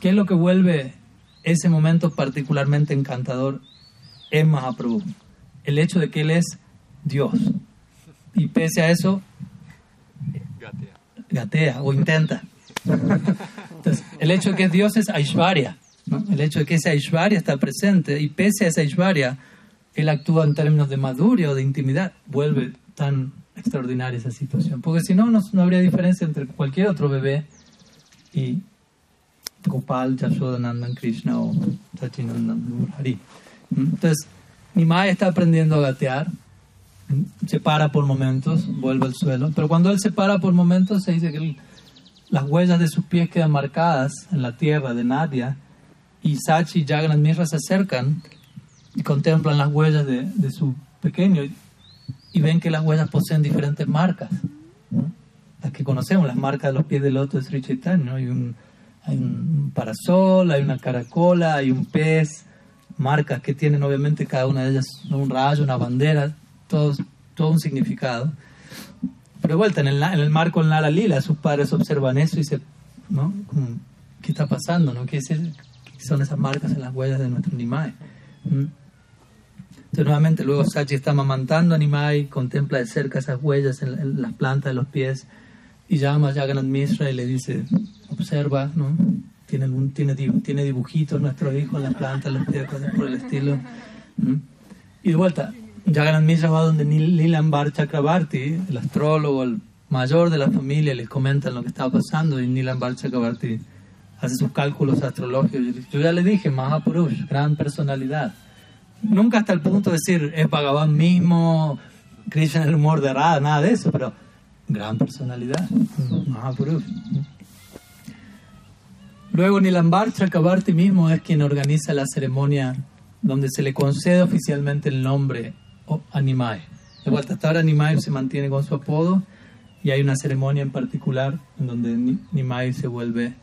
¿Qué es lo que vuelve ese momento particularmente encantador en Mahaprabhu? El hecho de que Él es Dios. Y pese a eso, Gatea. gatea o intenta. Entonces, el hecho de que es Dios es Aishvarya. ¿no? El hecho de que ese Aishvarya está presente y pese a ese Aishvarya, Él actúa en términos de maduria o de intimidad, vuelve tan extraordinaria esa situación. Porque si no, no, no habría diferencia entre cualquier otro bebé y Gopal, Yashodanandan, Krishna o Sachinandan, Hari. Entonces, Nimai está aprendiendo a gatear, se para por momentos, vuelve al suelo, pero cuando él se para por momentos se dice que las huellas de sus pies quedan marcadas en la tierra de Nadia y Sachi y Jagannath Mishra se acercan y contemplan las huellas de, su pequeño y, y ven que las huellas poseen diferentes marcas, las que conocemos, las marcas de los pies del loto de Sri Chaitanya, hay, un, hay un parasol, hay una caracola, hay un pez, marcas que tienen obviamente cada una de ellas un rayo, una bandera, todos, todo un significado. Pero de vuelta, en el, en el marco del Nara Lila, sus padres observan eso y se, ¿no? ¿Qué está pasando? ¿no? ¿Qué, es el- qué son esas marcas en las huellas de nuestro Nimai? ¿Mm? Entonces nuevamente luego Sachi está amamantando a Nimai, contempla de cerca esas huellas en, en las plantas de los pies y llama a Jagannath Mishra y le dice, observa, ¿no? Tiene, un, tiene, tiene dibujitos nuestro hijo las plantas los pies, cosas por el estilo. ¿Mm? Y de vuelta, Jagannath Mishra va donde Nil- Nilambar Chakrabarti, el astrólogo, el mayor de la familia, les comentan lo que estaba pasando y Nilambar Chakrabarti hace sus cálculos astrológicos. Yo, ya le dije, Mahapurush, gran personalidad. Nunca hasta el punto de decir, es Bhagavan mismo, Krishna es el humor de Radha, nada de eso, pero gran personalidad, Mahapurush. Luego Nilambar Chakrabarti mismo es quien organiza la ceremonia donde se le concede oficialmente el nombre o- a Nimai. De vuelta, hasta ahora Nimai se mantiene con su apodo y hay una ceremonia en particular en donde Ni- Nimai se vuelve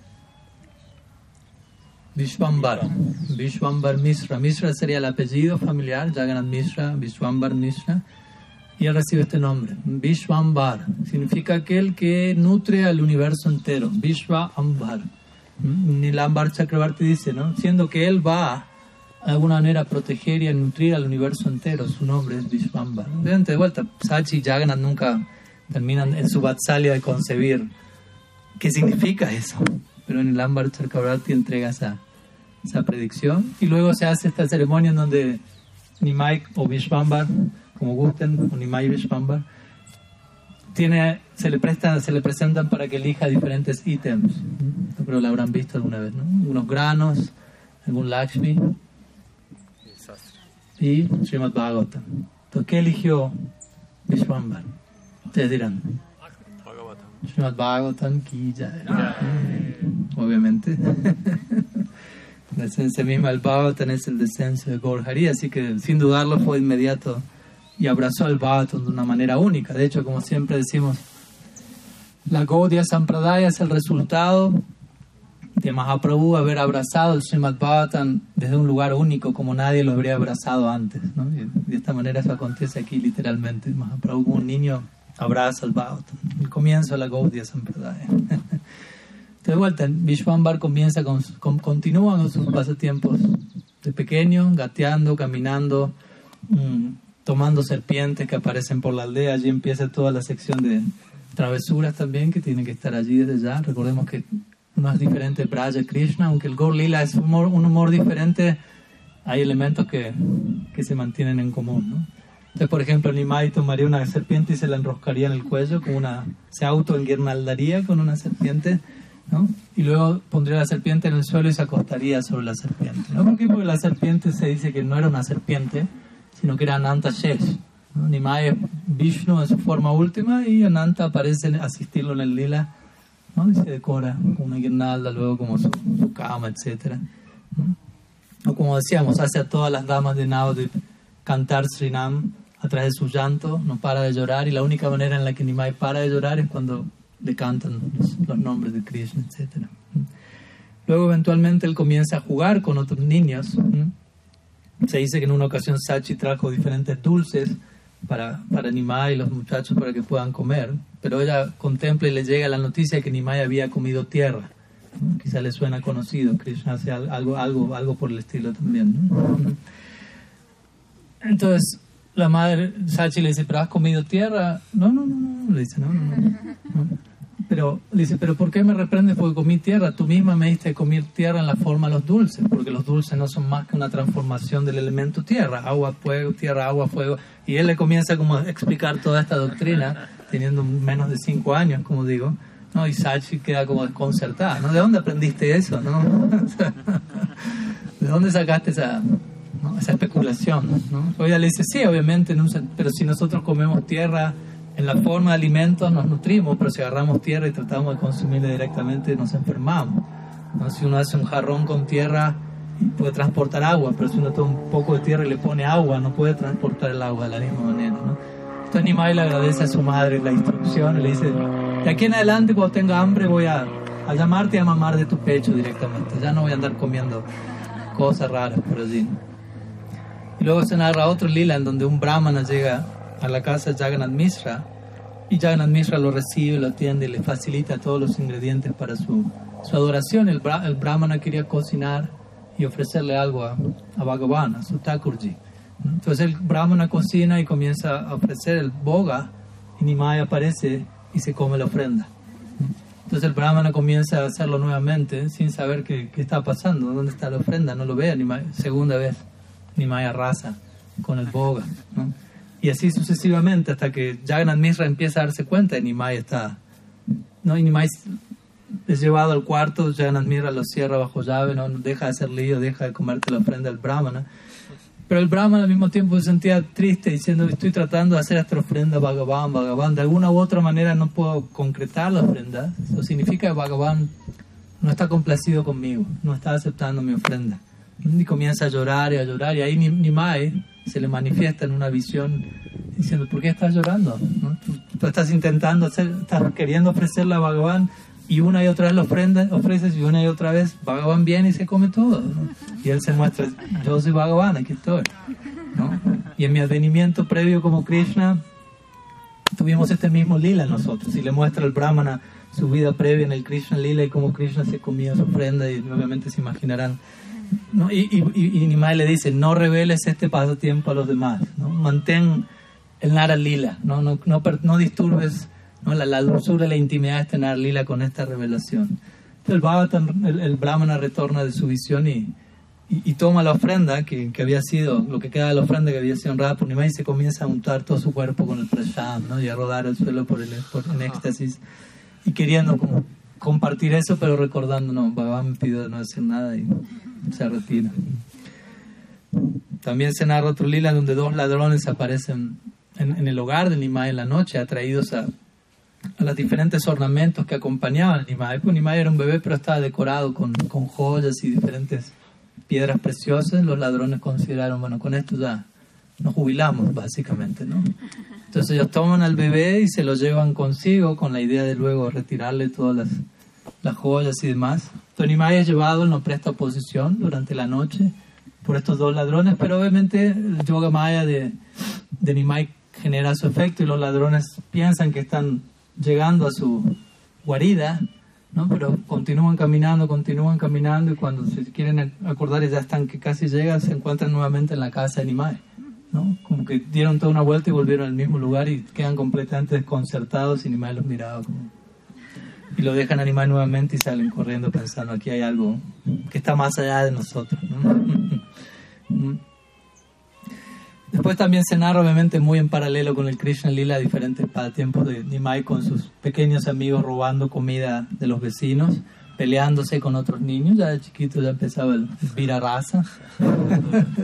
Vishwambar. Vishwambar Mishra. Mishra sería el apellido familiar, Jagannath Mishra, Vishwambar Mishra. Y él recibe este nombre, Vishwambar. Significa aquel que nutre al universo entero, Vishwambar. Nilambar Chakrabarti dice, ¿no? Siendo que él va de alguna manera a proteger y a nutrir al universo entero, su nombre es. Obviamente, de vuelta, Sachi y Jagannath nunca terminan en su vatsalya de concebir qué significa eso. Pero en el Ambar Chakrabarti entrega esa, esa predicción. Y luego se hace esta ceremonia en donde Nimai o Vishwambar, como gusten, o Nimai Vishwambar, tiene, se, le prestan, se le presentan para que elija diferentes ítems. Yo creo que lo habrán visto alguna vez, ¿no? Unos granos, algún Lakshmi Y Srimad Bhagavatam. Entonces, ¿qué eligió Vishwambar? Ustedes dirán. Srimad Bhagavatam ki jai. Obviamente. La esencia misma del Bhagavatam es el descenso de Gaur Hari, así que sin dudarlo fue inmediato y abrazó el Bhagavatam de una manera única. De hecho, como siempre decimos, la Gaudiya Sampradaya es el resultado de Mahaprabhu haber abrazado el Srimad Bhagavatam desde un lugar único como nadie lo habría abrazado antes. de esta manera eso acontece aquí literalmente. Mahaprabhu como un niño abraza el Bhagavatam, el comienzo de la Gaudiya Sampradaya. De vuelta, Vishwambar comienza con, con- continúa con sus pasatiempos de pequeño, gateando, caminando, mm, tomando serpientes que aparecen por la aldea. Allí empieza toda la sección de travesuras también que tienen que estar allí desde ya. Recordemos que no es diferente Braja Krishna, aunque el Gaur Lila es humor- un humor diferente, hay elementos que, que se mantienen en común. ¿no? Entonces, por ejemplo, Nimai tomaría una serpiente y se la enroscaría en el cuello, con una, se autoenguirnaldaría con una serpiente, ¿no? y luego pondría la serpiente en el suelo y se acostaría sobre la serpiente. ¿no? ¿Por qué? Porque la serpiente se dice que no era una serpiente, sino que era Ananta Shesh. ¿No? Nimai es Vishnu en su forma última y Ananta aparece asistirlo en el lila ¿no? y se decora con una guirnalda, luego como su, su cama, etc. O como decíamos, hace a todas las damas de Navadvip cantar Srinam a través de su llanto, no para de llorar y la única manera en la que Nimai para de llorar es cuando le cantan los, los nombres de Krishna, etc. Luego eventualmente él comienza a jugar con otros niños. Se dice que en una ocasión Sachi trajo diferentes dulces para, para Nimai y los muchachos para que puedan comer, pero ella contempla y le llega la noticia de que Nimai había comido tierra. ¿no? Quizá le suena conocido. Krishna hace al- algo, algo, algo por el estilo también. Entonces, la madre, Sachi le dice, ¿pero has comido tierra? No, no, no, no. Le dice, no, no, no. no. Pero dice, ¿pero por qué me reprendes porque comí tierra? Tú misma me diste comer tierra en la forma de los dulces, porque los dulces no son más que una transformación del elemento tierra, agua, fuego, tierra, agua, fuego. Y él le comienza como a explicar toda esta doctrina, teniendo menos de cinco años, como digo. ¿no? Y Sachi queda como desconcertada. ¿no? ¿De dónde aprendiste eso? ¿De dónde sacaste esa, ¿no? esa especulación? ¿no? Ella le dice, sí, obviamente, pero si nosotros comemos tierra en la forma de alimentos nos nutrimos, pero si agarramos tierra y tratamos de consumirla directamente nos enfermamos. ¿no? Si uno hace un jarrón con tierra puede transportar agua, pero si uno toma un poco de tierra y le pone agua, no puede transportar el agua de la misma manera. ¿no? Entonces Nimai le agradece a su madre la instrucción y le dice, de aquí en adelante cuando tenga hambre voy a, a llamarte y a mamar de tu pecho directamente, ya no voy a andar comiendo cosas raras por allí. Y luego se narra otro lila en donde un brahmana llega a la casa de Jagannath Mishra y Jagannath Mishra lo recibe, lo atiende le facilita todos los ingredientes para su, su adoración. El, bra- el brahmana quería cocinar y ofrecerle algo a, a Bhagavan, a su Thakurji. Entonces el brahmana cocina y comienza a ofrecer el boga y Nimai aparece y se come la ofrenda. Entonces el brahmana comienza a hacerlo nuevamente sin saber qué, qué está pasando, dónde está la ofrenda, no lo ve, Nimai, segunda vez Nimai arrasa con el boga. Y así sucesivamente hasta que Jagannath Mishra empieza a darse cuenta y Nimai está... ¿no? Y Nimai es llevado al cuarto, Jagannath Mishra lo cierra bajo llave, no deja de hacer lío, deja de comerte la ofrenda del brahmana. Pero el brahmana al mismo tiempo se sentía triste diciendo, estoy tratando de hacer esta ofrenda Bhagavan, Bhagavan, de alguna u otra manera no puedo concretar la ofrenda. Eso significa que Bhagavan no está complacido conmigo, no está aceptando mi ofrenda. Y comienza a llorar y a llorar y ahí Nimai se le manifiesta en una visión diciendo, ¿por qué estás llorando? Tú, estás intentando hacer, estás queriendo ofrecerle a Bhagavan y una y otra vez ofrenda, ofreces y una y otra vez Bhagavan viene y se come todo. ¿no? Y él se muestra, yo soy Bhagavan, aquí estoy. ¿no? Y en mi advenimiento previo como Krishna, tuvimos este mismo lila nosotros. Y le muestra al Brahmana su vida previa en el Krishna lila y cómo Krishna se comía su ofrenda y obviamente se imaginarán. ¿No? Y, y, y, Nimai le dice, no reveles este pasatiempo a los demás, ¿no? mantén el Nara Lila, no, no, no, no disturbes ¿no? La, la dulzura la intimidad de este Nara Lila con esta revelación. El, Bhagavatam, el, el Brahmana retorna de su visión y, y, y toma la ofrenda que, que había sido, lo que queda de la ofrenda que había sido honrada por Nimai y se comienza a untar todo su cuerpo con el prashad ¿no? y a rodar el suelo por el, por, en éxtasis y queriendo como compartir eso, pero recordando, no, Bhagavan me pidió no decir nada y se retira. También se narra otro lila donde dos ladrones aparecen en, el hogar de Nimai en la noche, atraídos a, a los diferentes ornamentos que acompañaban a Nimai. Pues Nimai era un bebé, pero estaba decorado con, con joyas y diferentes piedras preciosas. Los ladrones consideraron, bueno, con esto ya nos jubilamos, básicamente, ¿no? Entonces ellos toman al bebé y se lo llevan consigo con la idea de luego retirarle todas las, las joyas y demás. Entonces Nimai es llevado no presta oposición durante la noche por estos dos ladrones, pero obviamente el yoga maya de, de Nimai genera su efecto y los ladrones piensan que están llegando a su guarida, ¿no? pero continúan caminando, continúan caminando y cuando se quieren acordar y ya están que casi llegan, se encuentran nuevamente en la casa de Nimai. ¿no? Como que dieron toda una vuelta y volvieron al mismo lugar y quedan completamente desconcertados y Nimai los miraba como... Y lo dejan animar nuevamente y salen corriendo pensando aquí hay algo que está más allá de nosotros. ¿no? Después también se narra obviamente muy en paralelo con el Krishna Lila diferentes pasatiempos de Nimai con sus pequeños amigos robando comida de los vecinos, peleándose con otros niños, ya de chiquito ya empezaba el vira raza.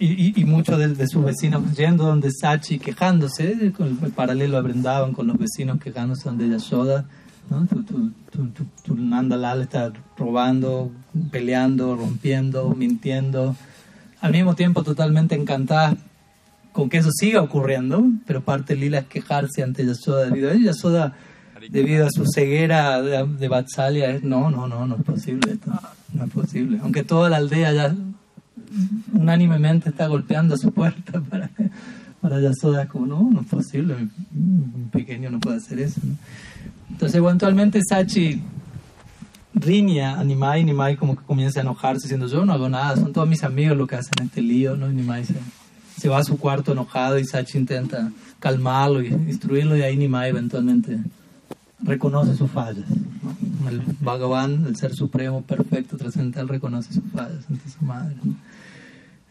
y, y, muchos de, sus vecinos yendo donde Sachi quejándose, con el paralelo a con los vecinos quejándose donde Yashoda, ¿no? tu, tu, tu, tu, está robando, peleando, rompiendo, mintiendo al mismo tiempo totalmente encantada con que eso siga ocurriendo, pero parte de Lila es quejarse ante Yasoda debido a ello. Yasoda, debido a su ceguera de, de Vatsalya, es no, no, no, no es posible esto, no es posible. Aunque toda la aldea ya unánimemente está golpeando a su puerta para, para Yasoda, es como, no, no es posible, un pequeño no puede hacer eso. ¿no? Entonces, eventualmente Sachi riña a Nimai, Nimai como que comienza a enojarse diciendo yo no hago nada, son todos mis amigos los que hacen este lío, ¿no? Y Nimai se, se va a su cuarto enojado y Sachi intenta calmarlo y instruirlo y ahí Nimai eventualmente reconoce sus fallas. El Bhagavan, el ser supremo, perfecto, trascendental, reconoce sus fallas ante su madre.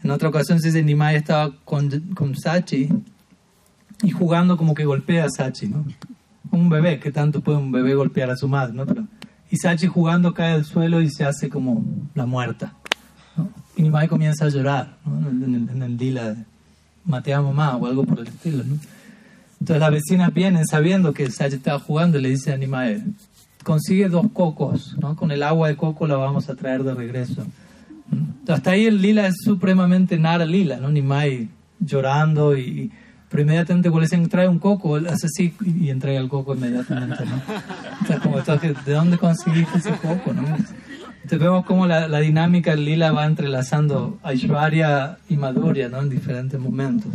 En otra ocasión se dice Nimai estaba con, con Sachi y jugando como que golpea a Sachi, ¿no? Un bebé, que tanto puede un bebé golpear a su madre, ¿no? Pero, y Sachi jugando cae al suelo y se hace como la muerta. ¿no? Y Nimai comienza a llorar, ¿no? En el, en el a mamá o algo por el estilo, ¿no? Entonces las vecinas vienen sabiendo que Sachi estaba jugando y le dice a Nimai, consigue dos cocos, ¿no? Con el agua de coco la vamos a traer de regreso. Hasta ahí el lila es supremamente nara lila, ¿no? Nimai llorando y pero inmediatamente cuando le dicen trae un coco, él hace así y entrega el coco inmediatamente, ¿no? Entonces, como entonces, ¿de dónde conseguiste ese coco, no? Entonces vemos cómo la, la dinámica lila va entrelazando a Aishwarya y Madhurya, ¿no? En diferentes momentos.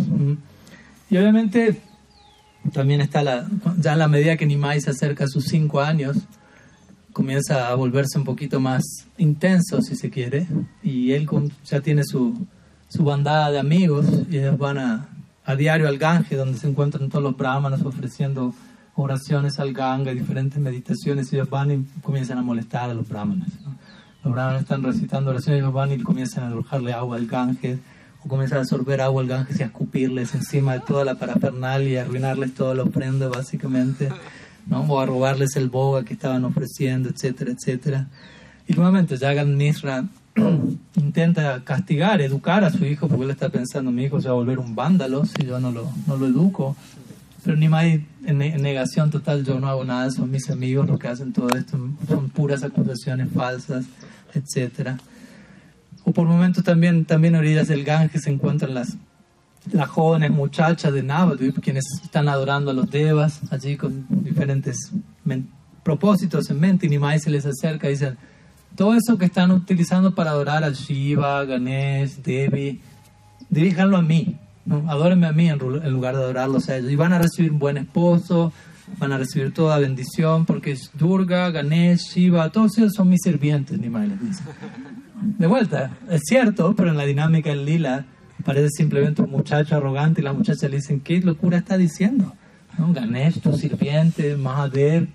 Y obviamente también está la, ya en la medida que Nimai se acerca a sus cinco años, comienza a volverse un poquito más intenso, si se quiere, y él ya tiene su, su bandada de amigos y ellos van a, a diario al Gange, donde se encuentran todos los brahmanas ofreciendo oraciones al Ganga, diferentes meditaciones, y ellos van y comienzan a molestar a los brahmanas. Los brahmanas están recitando oraciones, ellos van y comienzan a arrojarle agua al Gange, o comienzan a absorber agua al Gange y a escupirles encima de toda la parafernalia y arruinarles toda la ofrenda, básicamente, ¿no? o a robarles el boga que estaban ofreciendo, etcétera, etcétera. Y nuevamente, Jagan Misra intenta castigar, educar a su hijo, porque él está pensando, mi hijo se va a volver un vándalo si yo no lo, no lo educo. Pero Nimai, en, en negación total, yo no hago nada, son mis amigos los que hacen todo esto, son puras acusaciones falsas, etc. O por momentos también, también orillas del Ganges se encuentran las, las jóvenes muchachas de Navadvip, quienes están adorando a los devas, allí con diferentes propósitos en mente, y Nimai se les acerca y dicen, todo eso que están utilizando para adorar al Shiva, Ganesh, Devi, diríjanlo a mí, ¿no? adórenme a mí en lugar de adorarlos a ellos. Y van a recibir un buen esposo, van a recibir toda bendición, porque Durga, Ganesh, Shiva, todos ellos son mis sirvientes, ni más les dice. De vuelta, es cierto, pero en la dinámica del lila parece simplemente un muchacho arrogante y las muchachas le dicen, ¿qué locura está diciendo? Ganesh, tu sirviente, Mahadev,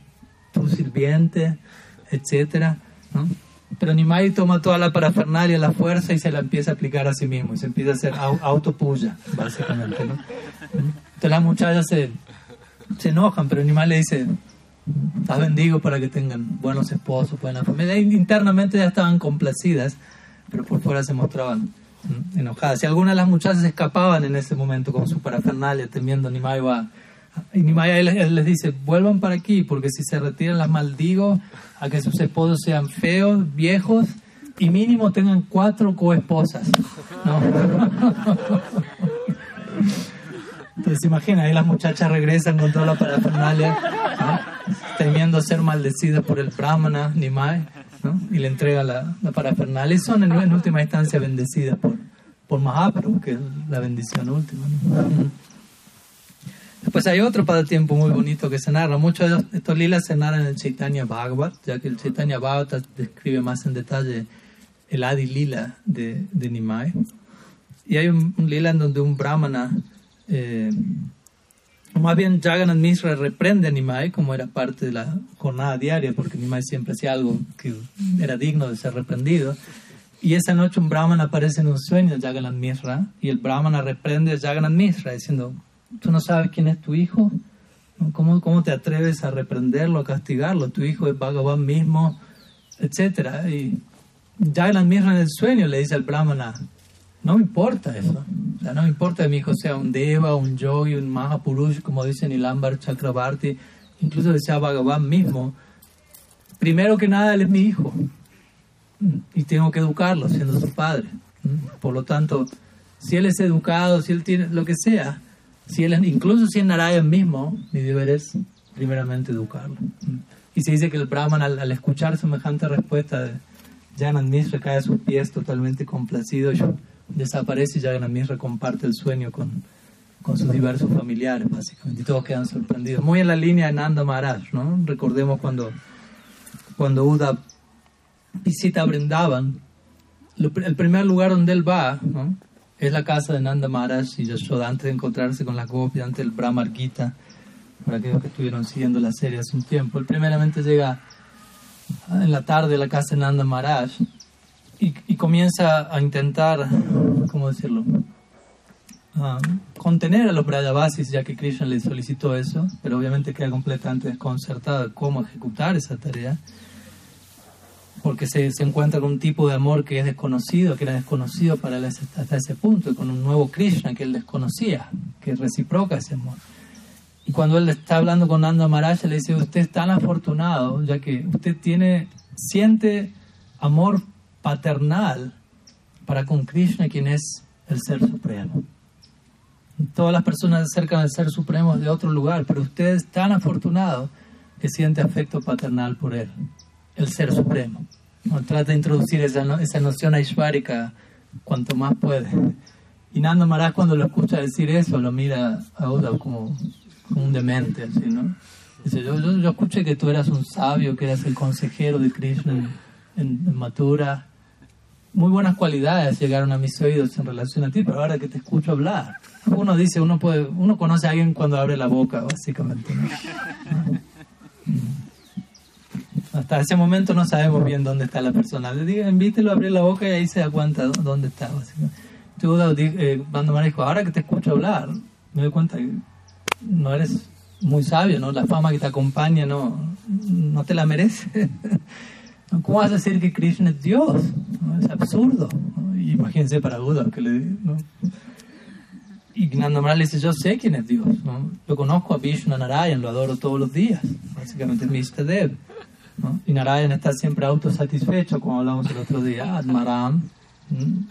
tu sirviente, etcétera. Pero Nimai toma toda la parafernalia, la fuerza y se la empieza a aplicar a sí mismo. Y se empieza a hacer autopuya, básicamente. ¿no? Entonces las muchachas se, se enojan, pero Nimai le dice, las bendigo para que tengan buenos esposos, buena familia. Internamente ya estaban complacidas, pero por fuera se mostraban enojadas. Y algunas de las muchachas escapaban en ese momento con su parafernalia, temiendo Nimai va y Nimai les, les dice, vuelvan para aquí, porque si se retiran las maldigo a que sus esposos sean feos, viejos y mínimo tengan cuatro coesposas. ¿no? Entonces imagina, ahí las muchachas regresan con toda la parafernalia, ¿no? temiendo ser maldecidas por el brahmana, Nimai, ¿no? y le entrega la, la parafernalia. Y son en, en, última instancia bendecidas por, por Mahaprabhu, que es la bendición última. ¿no? Después hay otro pasatiempo muy bonito que se narra. Muchos de estos lilas se narran en el Chaitanya Bhagavat, ya que el Chaitanya Bhagavat describe más en detalle el Adi Lila de, de Nimai. Y hay un, un, lila en donde un brahmana, eh, más bien Jagannath Mishra reprende a Nimai como era parte de la jornada diaria, porque Nimai siempre hacía algo que era digno de ser reprendido. Y esa noche un brahmana aparece en un sueño de Jagannath Mishra y el brahmana reprende a Jagannath Mishra diciendo, tú no sabes quién es tu hijo, ¿Cómo, cómo te atreves a reprenderlo, a castigarlo? Tu hijo es Bhagavan mismo, etc. Y Jagannath Mishra en el sueño le dice al brahmana, no me importa eso, no me importa que mi hijo sea un deva, un yogi, un mahapurush, como dice Nilambar Chakrabarti, incluso que sea Bhagavan mismo. Primero que nada, él es mi hijo y tengo que educarlo siendo su padre. Por lo tanto, si él es educado, si él tiene lo que sea, si él, incluso si es Narayan mismo, mi deber es primeramente educarlo. Y se dice que el Brahman al, al escuchar semejante respuesta de Jagannath Mishra cae a sus pies totalmente complacido y desaparece y Jagannath Mishra comparte el sueño con, con sus diversos familiares, básicamente, y todos quedan sorprendidos. Muy en la línea de Nanda Maharaj, ¿no? Recordemos cuando, cuando Uda visita Brindavan, el primer lugar donde él va ¿no? Es la casa de Nanda Maharaj y Yashoda antes de encontrarse con las gopis, antes del Brahmar Gita, para aquellos que estuvieron siguiendo la serie hace un tiempo. Él primeramente llega en la tarde a la casa de Nanda Maharaj y, comienza a intentar, ¿cómo decirlo? Ah, contener a los Brajavasis, ya que Krishna le solicitó eso, pero obviamente queda completamente desconcertado de cómo ejecutar esa tarea, porque se, se encuentra con un tipo de amor que es desconocido, que era desconocido para él hasta ese punto, y con un nuevo Krishna que él desconocía, que reciproca ese amor. Y cuando él está hablando con Nanda Maharaj, le dice, usted es tan afortunado, ya que usted tiene, siente amor paternal para con Krishna, quien es el Ser Supremo. Todas las personas se acercan al Ser Supremo de otro lugar, pero usted es tan afortunado que siente afecto paternal por él, el Ser Supremo. ¿No? Trata de introducir esa, no- esa noción aishvárica cuanto más puede. Y Nanda Maharaj cuando lo escucha decir eso, lo mira a como, como un demente, así, ¿no? Dice, yo, yo, yo escuché que tú eras un sabio, que eras el consejero de Krishna en, en- en Mathura. Muy buenas cualidades llegaron a mis oídos en relación a ti, pero ahora que te escucho hablar, uno dice, uno puede, uno conoce a alguien cuando abre la boca, básicamente. ¿no? Hasta ese momento no sabemos bien dónde está la persona. Le invítelo a abrir la boca y ahí se da cuenta dó- dónde está. di- eh, Bando dijo, ahora que te escucho hablar, me doy cuenta que no eres muy sabio, ¿no? La fama que te acompaña no, no te la merece. ¿Cómo vas a decir que Krishna es Dios? Es absurdo. ¿no? Imagínense para Buda que le ¿no? Y Nanda Maharaj le dice, yo sé quién es Dios. ¿no? Yo conozco a Vishnu Narayan, lo adoro todos los días. Básicamente es mi Ishtadev. ¿No? Y Narayan está siempre autosatisfecho, como hablamos el otro día. Atmaram,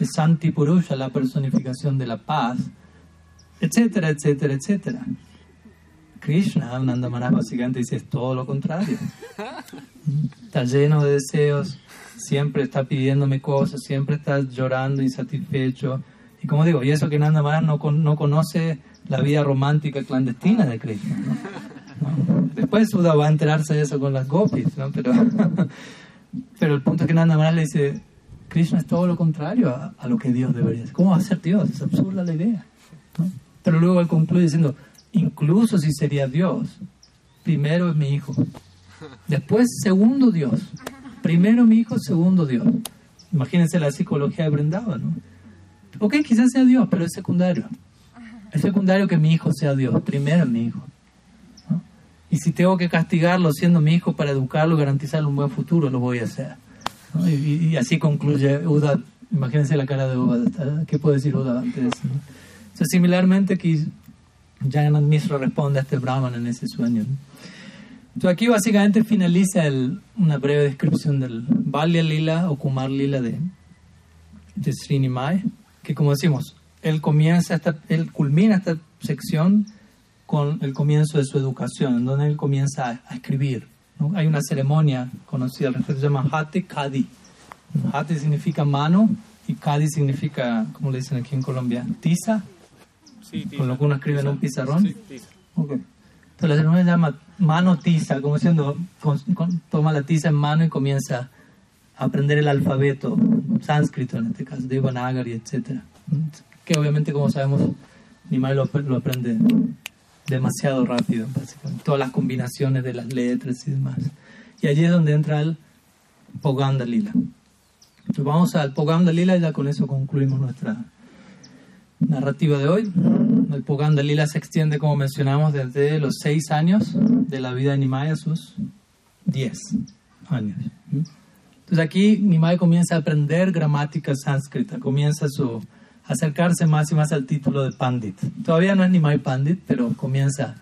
Santi Purusha, la personificación de la paz, etcétera, etcétera, etcétera. Krishna, Nanda Maharaj básicamente dice, es todo lo contrario. Está lleno de deseos, siempre está pidiéndome cosas, siempre está llorando, insatisfecho. Y como digo, y eso que Nanda Maharaj no, no conoce la vida romántica clandestina de Krishna. ¿no? Después Suda va a enterarse de eso con las gopis, ¿no? pero, pero el punto es que Nanda Maharaj le dice, Krishna es todo lo contrario a, lo que Dios debería ser. ¿Cómo va a ser Dios? Es absurda la idea. ¿no? Pero luego él concluye diciendo, incluso si sería Dios, primero es mi hijo. Después, segundo Dios. Primero mi hijo, segundo Dios. Imagínense la psicología de Brendava, ¿no? Ok, quizás sea Dios, pero es secundario. Es secundario que mi hijo sea Dios. Primero mi hijo. Y si tengo que castigarlo siendo mi hijo para educarlo y garantizarle un buen futuro, lo voy a hacer. ¿no? Y, y- así concluye Uda. Imagínense la cara de Uda. ¿Qué puede decir Uda antes no? Sea, similarmente, que Jagannath Mishra responde a este Brahman en ese sueño. ¿no? Entonces aquí básicamente finaliza el- una breve descripción del Balya Lila o Kumar Lila de, de Srinimai, que como decimos, él comienza esta, él culmina esta sección con el comienzo de su educación, en donde él comienza a, escribir. ¿no? Hay una ceremonia conocida al respecto, se llama Hate Kadi. Hate significa mano y Kadi significa, como le dicen aquí en Colombia, tiza, Sí, tiza. con lo que uno escribe en un pizarrón. Sí, tiza. Ok. Entonces la ceremonia se llama mano tiza, como diciendo, con- con- toma la tiza en mano y comienza a aprender el alfabeto sánscrito, en este caso, Devanagari, etc. Que obviamente, como sabemos, Nimai lo, lo aprende demasiado rápido, básicamente. Todas las combinaciones de las letras y demás. Y allí es donde entra el Poganda Lila. Entonces vamos al Poganda Lila y ya con eso concluimos nuestra narrativa de hoy. El Poganda Lila se extiende, como mencionamos, desde los 6 años de la vida de Nimai a sus 10 años. Entonces aquí Nimai comienza a aprender gramática sánscrita, comienza su, acercarse más y más al título de Pandit. Todavía no es Nimai Pandit, pero comienza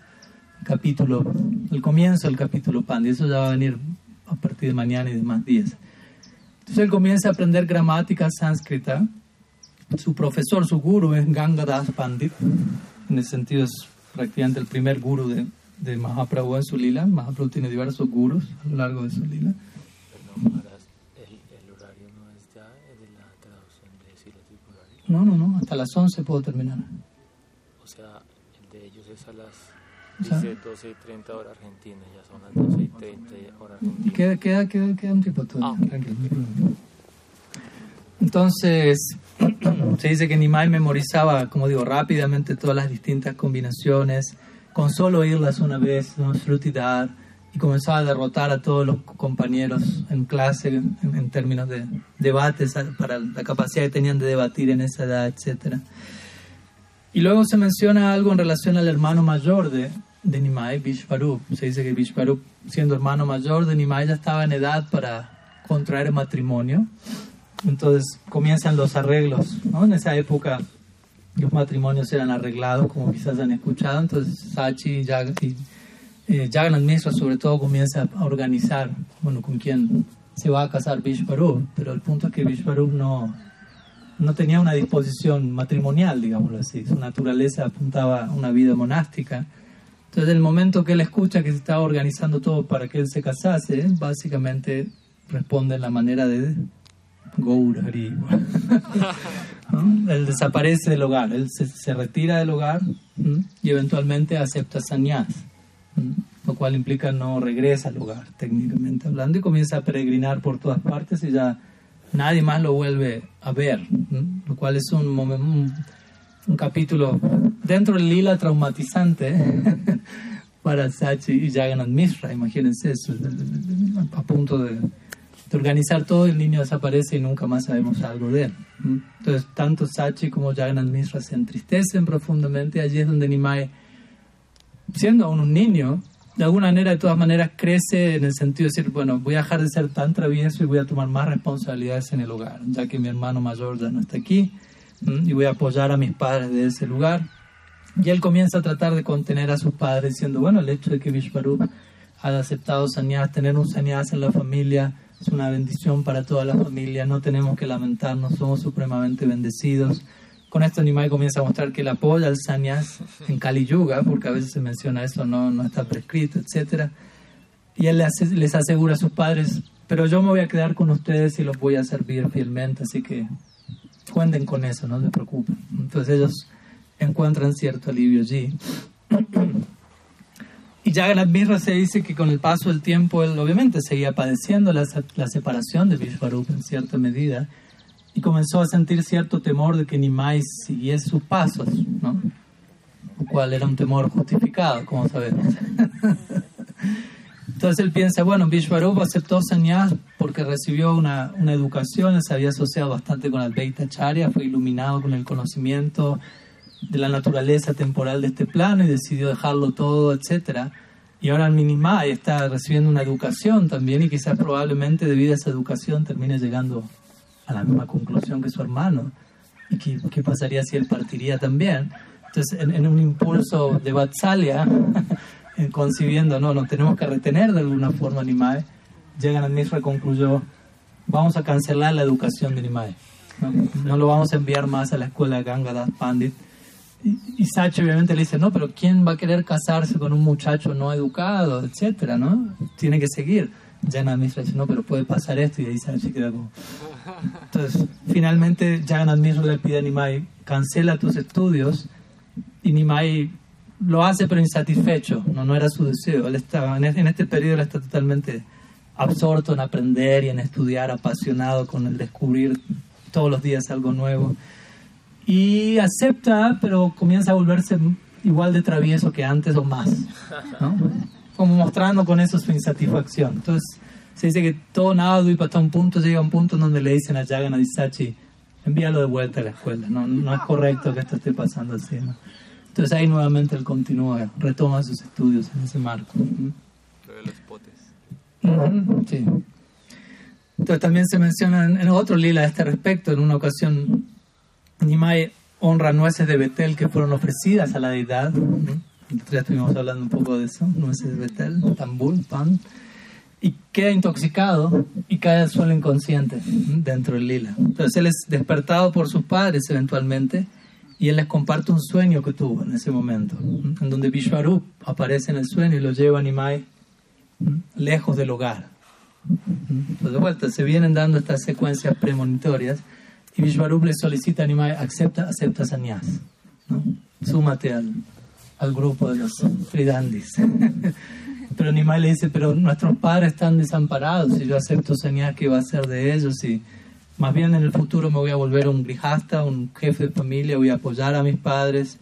el capítulo, el comienzo del capítulo Pandit. Eso ya va a venir a partir de mañana y demás días. Entonces él comienza a aprender gramática sánscrita su profesor, su guru es Gangadas Pandit. En ese sentido es prácticamente el primer guru de, de Mahaprabhu en su lila. Mahaprabhu tiene diversos gurus a lo largo de su lila. Perdón, Maharaj, el, el horario no es ya el de la traducción de Sila Tripurari. No, no, no, hasta las 11 puedo terminar. O sea, el de ellos es a las Dice 12 y 30 hora argentina, ya son las 12 y 30 hora argentina. Queda, queda, queda, queda un tiempo todavía, Ah. Entonces, se dice que Nimai memorizaba, como digo, rápidamente todas las distintas combinaciones, con solo oírlas una vez, ¿no? Shrutidar, y comenzaba a derrotar a todos los compañeros en clase en, en términos de debates, para la capacidad que tenían de debatir en esa edad, etcétera. Y luego se menciona algo en relación al hermano mayor de, de Nimai, Vishvarup. Se dice que Vishvarup, siendo hermano mayor de Nimai, ya estaba en edad para contraer matrimonio. Entonces comienzan los arreglos. ¿no? En esa época los matrimonios eran arreglados, como quizás han escuchado. Entonces Sachi y eh, Jagannath Mishra sobre todo comienza a organizar bueno, con quién se va a casar Vishvarup. Pero el punto es que Vishvarup no, no tenía una disposición matrimonial, digámoslo así. Su naturaleza apuntaba a una vida monástica. Entonces, el momento que él escucha que se estaba organizando todo para que él se casase, básicamente responde en la manera de Gourari. ¿no? Él desaparece del hogar, él se, se retira del hogar ¿m? y eventualmente acepta sannyas, lo cual implica no regresa al hogar, técnicamente hablando, y comienza a peregrinar por todas partes y ya nadie más lo vuelve a ver, lo cual es un, un, un capítulo dentro del lila traumatizante para Sachi y Jagannath Mishra, imagínense eso, a punto de, de organizar todo, el niño desaparece y nunca más sabemos algo de él. Entonces, tanto Sachi como Jagannath Mishra se entristecen profundamente, allí es donde Nimai, siendo aún un niño, de alguna manera, de todas maneras, crece en el sentido de decir, bueno, voy a dejar de ser tan travieso y voy a tomar más responsabilidades en el hogar, ya que mi hermano mayor ya no está aquí, y voy a apoyar a mis padres de ese lugar. Y él comienza a tratar de contener a sus padres, diciendo, bueno, el hecho de que Vishvarup haya aceptado sannyas, tener un sannyas en la familia es una bendición para toda la familia, no tenemos que lamentarnos, somos supremamente bendecidos. Con esto Nimai comienza a mostrar que él apoya al sannyas en Kali Yuga, porque a veces se menciona eso, no, no está prescrito, etc. Y él les asegura a sus padres, pero yo me voy a quedar con ustedes y los voy a servir fielmente, así que cuenten con eso, no se preocupen. Entonces ellos encuentran cierto alivio allí. Y Jagannath Mishra se dice que con el paso del tiempo él obviamente seguía padeciendo la, la separación de Vishvarup en cierta medida y comenzó a sentir cierto temor de que Nimai siguiese sus pasos, ¿no? Lo cual era un temor justificado, como sabemos. Entonces él piensa, bueno, Vishvarup aceptó sannyas porque recibió una, una educación, se había asociado bastante con Advaita Charya, fue iluminado con el conocimiento de la naturaleza temporal de este plano y decidió dejarlo todo, etcétera. Y ahora Minimai está recibiendo una educación también y quizás probablemente debido a esa educación termine llegando a la misma conclusión que su hermano. ¿Y qué, qué pasaría si él partiría también? Entonces, en, un impulso de Vatsalya, en concibiendo, no, nos tenemos que retener de alguna forma a Nimai, llegan a Mishra concluyó, vamos a cancelar la educación de Nimai. No, no lo vamos a enviar más a la escuela Gangadath Pandit. Y, y Sachi obviamente le dice, no, pero ¿quién va a querer casarse con un muchacho no educado, etcétera, no? Tiene que seguir. Mishra dice, no, pero puede pasar esto, y ahí Sachi queda como... Entonces, finalmente Jagannath Mishra le pide a Nimai, cancela tus estudios, y Nimai lo hace pero insatisfecho, no, no era su deseo. Él en este periodo él está totalmente absorto en aprender y en estudiar, apasionado con el descubrir todos los días algo nuevo. Y acepta, pero comienza a volverse igual de travieso que antes o más, ¿no? Como mostrando con eso su insatisfacción. Entonces, se dice que todo nada y hasta un punto llega a un punto donde le dicen a Jagannath y Sachi, envíalo de vuelta a la escuela, no, no es correcto que esto esté pasando así. ¿no? Entonces ahí nuevamente él continúa, retoma sus estudios en ese marco. Lo de los potes. Sí. Entonces también se menciona en, otro lila a este respecto, en una ocasión Nimai honra nueces de Betel que fueron ofrecidas a la deidad. Ujú. Ya estuvimos hablando un poco de eso, nueces de Betel, tambul, pan. Y queda intoxicado y cae al suelo inconsciente dentro del lila. Entonces él es despertado por sus padres eventualmente y él les comparte un sueño que tuvo en ese momento, en donde Vishvarup aparece en el sueño y lo lleva a Nimai lejos del hogar. Entonces, de vuelta, se vienen dando estas secuencias premonitorias y Vishvarup le solicita a Nimai, acepta, acepta sannyas, ¿no? súmate al, al grupo de los Fridandis. pero Nimai le dice, pero nuestros padres están desamparados y yo acepto señal que va a ser de ellos y más bien en el futuro me voy a volver un grijasta, un jefe de familia, voy a apoyar a mis padres.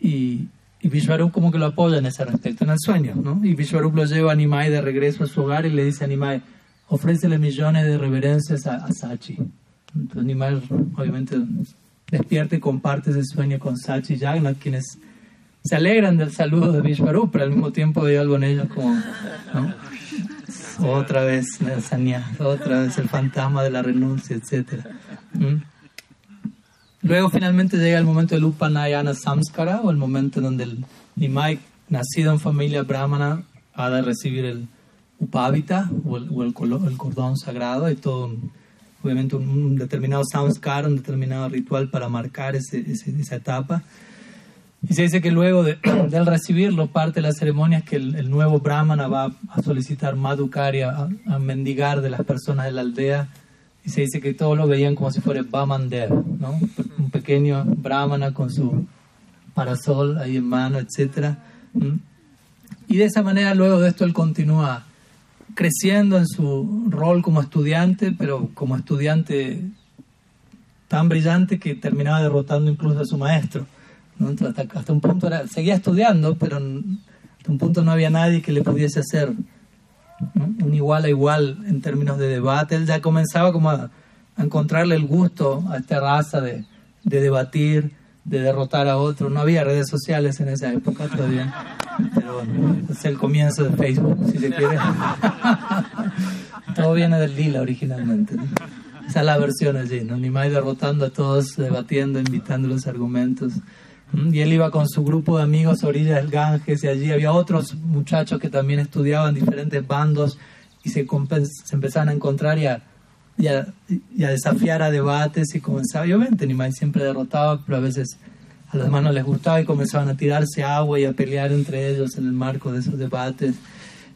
Y, y Vishwarup como que lo apoya en ese respecto, en el sueño, ¿no? Y Vishwarup lo lleva a Nimai de regreso a su hogar y le dice a Nimai, ofrécele millones de reverencias a, a Sachi. Entonces Nimai obviamente despierta y comparte ese sueño con Sachi Jagannath, quienes se alegran del saludo de Vishwarup, pero al mismo tiempo hay algo en ellos como, ¿no? Otra vez la otra vez el fantasma de la renuncia, etc. ¿Mm? Luego finalmente llega el momento del Upanayana Samskara, o el momento donde el Nimai, nacido en familia brahmana, ha de recibir el Upavita, o el, o el, el cordón sagrado, y todo, obviamente un, un determinado samskara, un determinado ritual para marcar ese- ese- esa etapa. Y se dice que luego de, del recibirlo, parte de la ceremonia es que el, nuevo brahmana va a solicitar madhukari, a, a mendigar de las personas de la aldea. Y se dice que todos lo veían como si fuera Bamander, ¿no? Un pequeño brahmana con su parasol ahí en mano, etc. Y de esa manera, luego de esto, él continúa creciendo en su rol como estudiante, pero como estudiante tan brillante que terminaba derrotando incluso a su maestro. Hasta, un punto seguía estudiando, pero hasta un punto no había nadie que le pudiese hacer un igual a igual en términos de debate. Él ya comenzaba como a, encontrarle el gusto a esta raza de, de debatir, de derrotar a otro. No había redes sociales en esa época todavía, pero bueno, es el comienzo de Facebook, si se quiere. Todo viene del lila originalmente. Esa es la versión allí, ¿no? Nimai derrotando a todos, debatiendo, invitando los argumentos. ¿Mm? Y él iba con su grupo de amigos a orillas del Ganges y allí había otros muchachos que también estudiaban diferentes bandos y se, se empezaban a encontrar y a, y, a, desafiar a debates y comenzaba, y obviamente Nimai siempre derrotaba, pero a veces a los no les gustaba y comenzaban a tirarse agua y a pelear entre ellos en el marco de esos debates.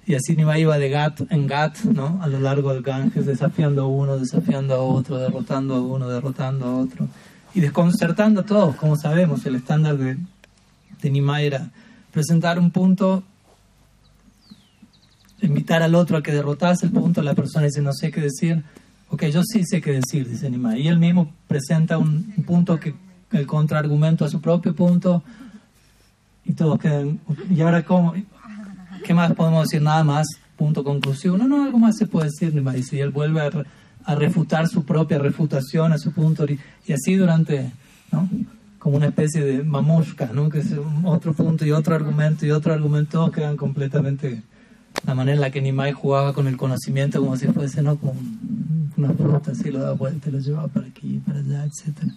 Y así Nimai iba de gat en gat, ¿no? A lo largo del Ganges, desafiando a uno, desafiando a otro, derrotando a uno, derrotando a otro. Y desconcertando a todos, como sabemos, el estándar de, de Nimai era presentar un punto, invitar al otro a que derrotase el punto, la persona dice, no sé qué decir. Ok, yo sí sé qué decir, dice Nimai. Y él mismo presenta un, un punto que el contraargumento a su propio punto y todos quedan, ¿y ahora cómo? ¿Qué más podemos decir? Nada más, punto conclusión. No, no, algo más se puede decir, Nimai. Y él vuelve a, a refutar su propia refutación a su punto. Y, así durante, ¿no? Como una especie de mamushka, ¿no? Que es otro punto y otro argumento y otro argumento, todos quedan completamente... La manera en la que Nimai jugaba con el conocimiento como si fuese, ¿no? Como un- una fruta, así lo daba vuelta, lo llevaba para aquí, para allá, etcétera.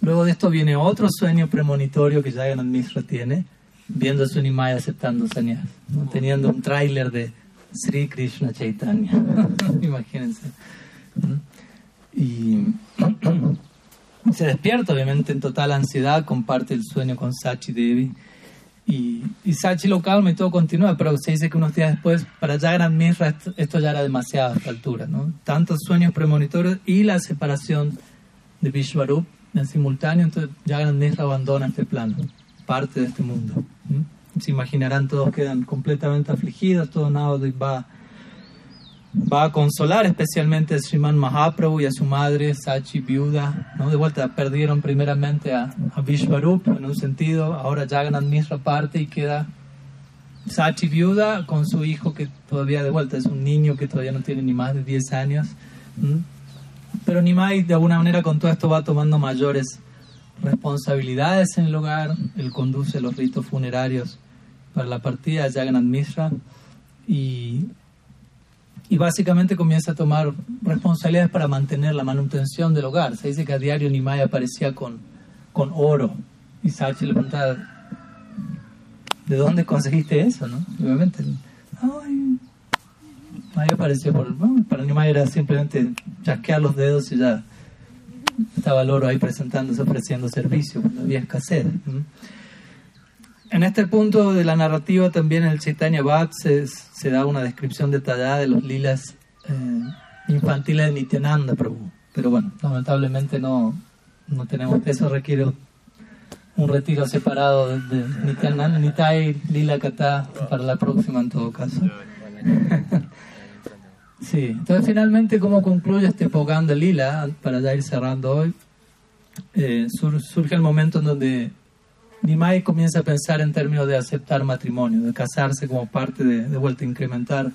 Luego de esto viene otro sueño premonitorio que Jagannath Mishra tiene, viendo a su Nimai aceptando sannyas, ¿no? teniendo un tráiler de Sri Krishna Chaitanya. Imagínense. Y se despierta, obviamente, en total ansiedad, comparte el sueño con Sachi Devi. Y, Sachi lo calma y todo continúa, pero se dice que unos días después, para Jagannath Mishra, esto, esto ya era demasiado a esta altura. ¿no? Tantos sueños premonitorios y la separación de Vishwarup en simultáneo, entonces Jagannath Mishra abandona este plano, parte de este mundo. Se imaginarán, todos quedan completamente afligidos, todo Navadvip va, va a consolar especialmente a Sriman Mahaprabhu y a su madre, Sachi, viuda. ¿no? De vuelta, perdieron primeramente a, a Vishwarup en un sentido, ahora Jagannath Mishra parte y queda Sachi viuda con su hijo que todavía de vuelta es un niño que todavía no tiene ni más de 10 años. Pero Nimai de alguna manera con todo esto va tomando mayores responsabilidades en el hogar. Él conduce los ritos funerarios para la partida de Jagannath Mishra y, y básicamente comienza a tomar responsabilidades para mantener la manutención del hogar. Se dice que a diario Nimai aparecía con, con oro y Sachi le preguntaba, ¿de dónde conseguiste eso? ¿no? Obviamente, "Ay, Ahí apareció por. Bueno, para Nimai era simplemente chasquear los dedos y ya estaba el oro ahí presentándose, ofreciendo servicio cuando había escasez. ¿m? En este punto de la narrativa también en el Chaitanya Bhatt se, se da una descripción detallada de los lilas eh, infantiles de Nityananda Prabhu. Pero bueno, lamentablemente no, no tenemos. Eso requiere un retiro separado de, de Nityananda- Nitai Lila Kata para la próxima en todo caso. Sí, entonces finalmente cómo concluye este Poganda Lila, para ya ir cerrando hoy, Eh, sur- surge el momento en donde Nimai comienza a pensar en términos de aceptar matrimonio, de casarse como parte de, de vuelta incrementar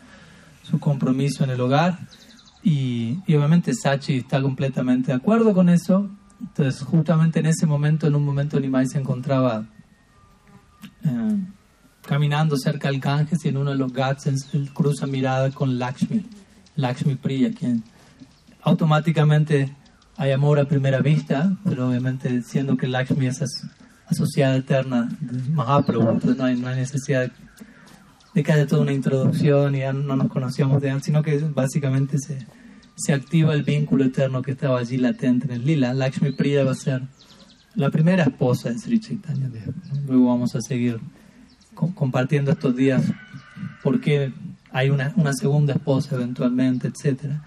su compromiso en el hogar y, obviamente Sachi está completamente de acuerdo con eso. Entonces justamente en ese momento, en un momento Nimai se encontraba eh, caminando cerca del Ganges y en uno de los ghats cruza mirada con Lakshmi, Lakshmi Priya, quien automáticamente hay amor a primera vista, pero obviamente siendo que Lakshmi es asociada eterna de Mahaprabhu, entonces no hay, no hay necesidad de, que haya toda una introducción y ya no nos conocíamos de antes, sino que básicamente se, se activa el vínculo eterno que estaba allí latente en el lila. Lakshmi Priya va a ser la primera esposa de Sri Chaitanya. Luego vamos a seguir co- compartiendo estos días por qué hay una, una segunda esposa eventualmente, etcétera.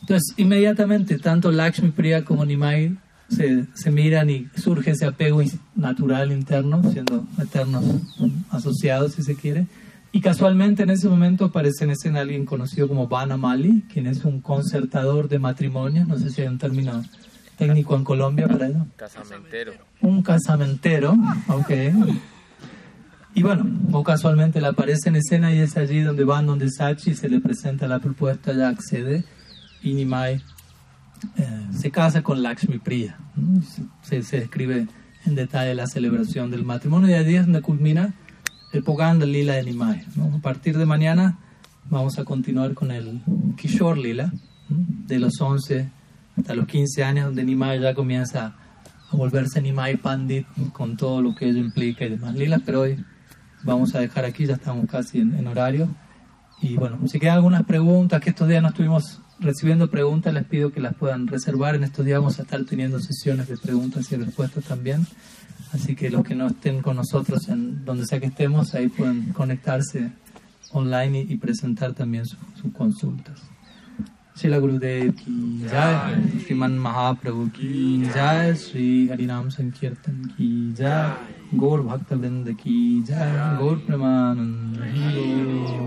Entonces, inmediatamente, tanto Lakshmi Priya como Nimai se, se miran y surge ese apego natural interno, siendo eternos asociados, si se quiere. Y casualmente en ese momento aparece en escena alguien conocido como Vana Mali, quien es un concertador de matrimonios, no sé si hay un término técnico en Colombia para eso. Casamentero. Un casamentero, ok. Y bueno, o casualmente le aparece en escena y es allí donde van donde Sachi se le presenta la propuesta, ya accede y Nimai eh, se casa con Lakshmi Priya. Se, se describe en detalle la celebración del matrimonio y allí es donde culmina el Poganda Lila de Nimai. A partir de mañana vamos a continuar con el Kishore Lila, de los 11 hasta los 15 años, donde Nimai ya comienza a volverse Nimai Pandit con todo lo que ello implica y demás lilas, pero hoy vamos a dejar aquí, ya estamos casi en, en horario. Y bueno, si quedan algunas preguntas, que estos días no estuvimos recibiendo preguntas, les pido que las puedan reservar. En estos días vamos a estar teniendo sesiones de preguntas y respuestas también. Así que los que no estén con nosotros, en donde sea que estemos, ahí pueden conectarse online y, y presentar también su- sus consultas. Shila Gurudev ki jai, Sriman Mahaprabhu ki jai, Sri Harinam Sankirtan ki jai, Gaur Bhakta Vrinda ki jai, Gaur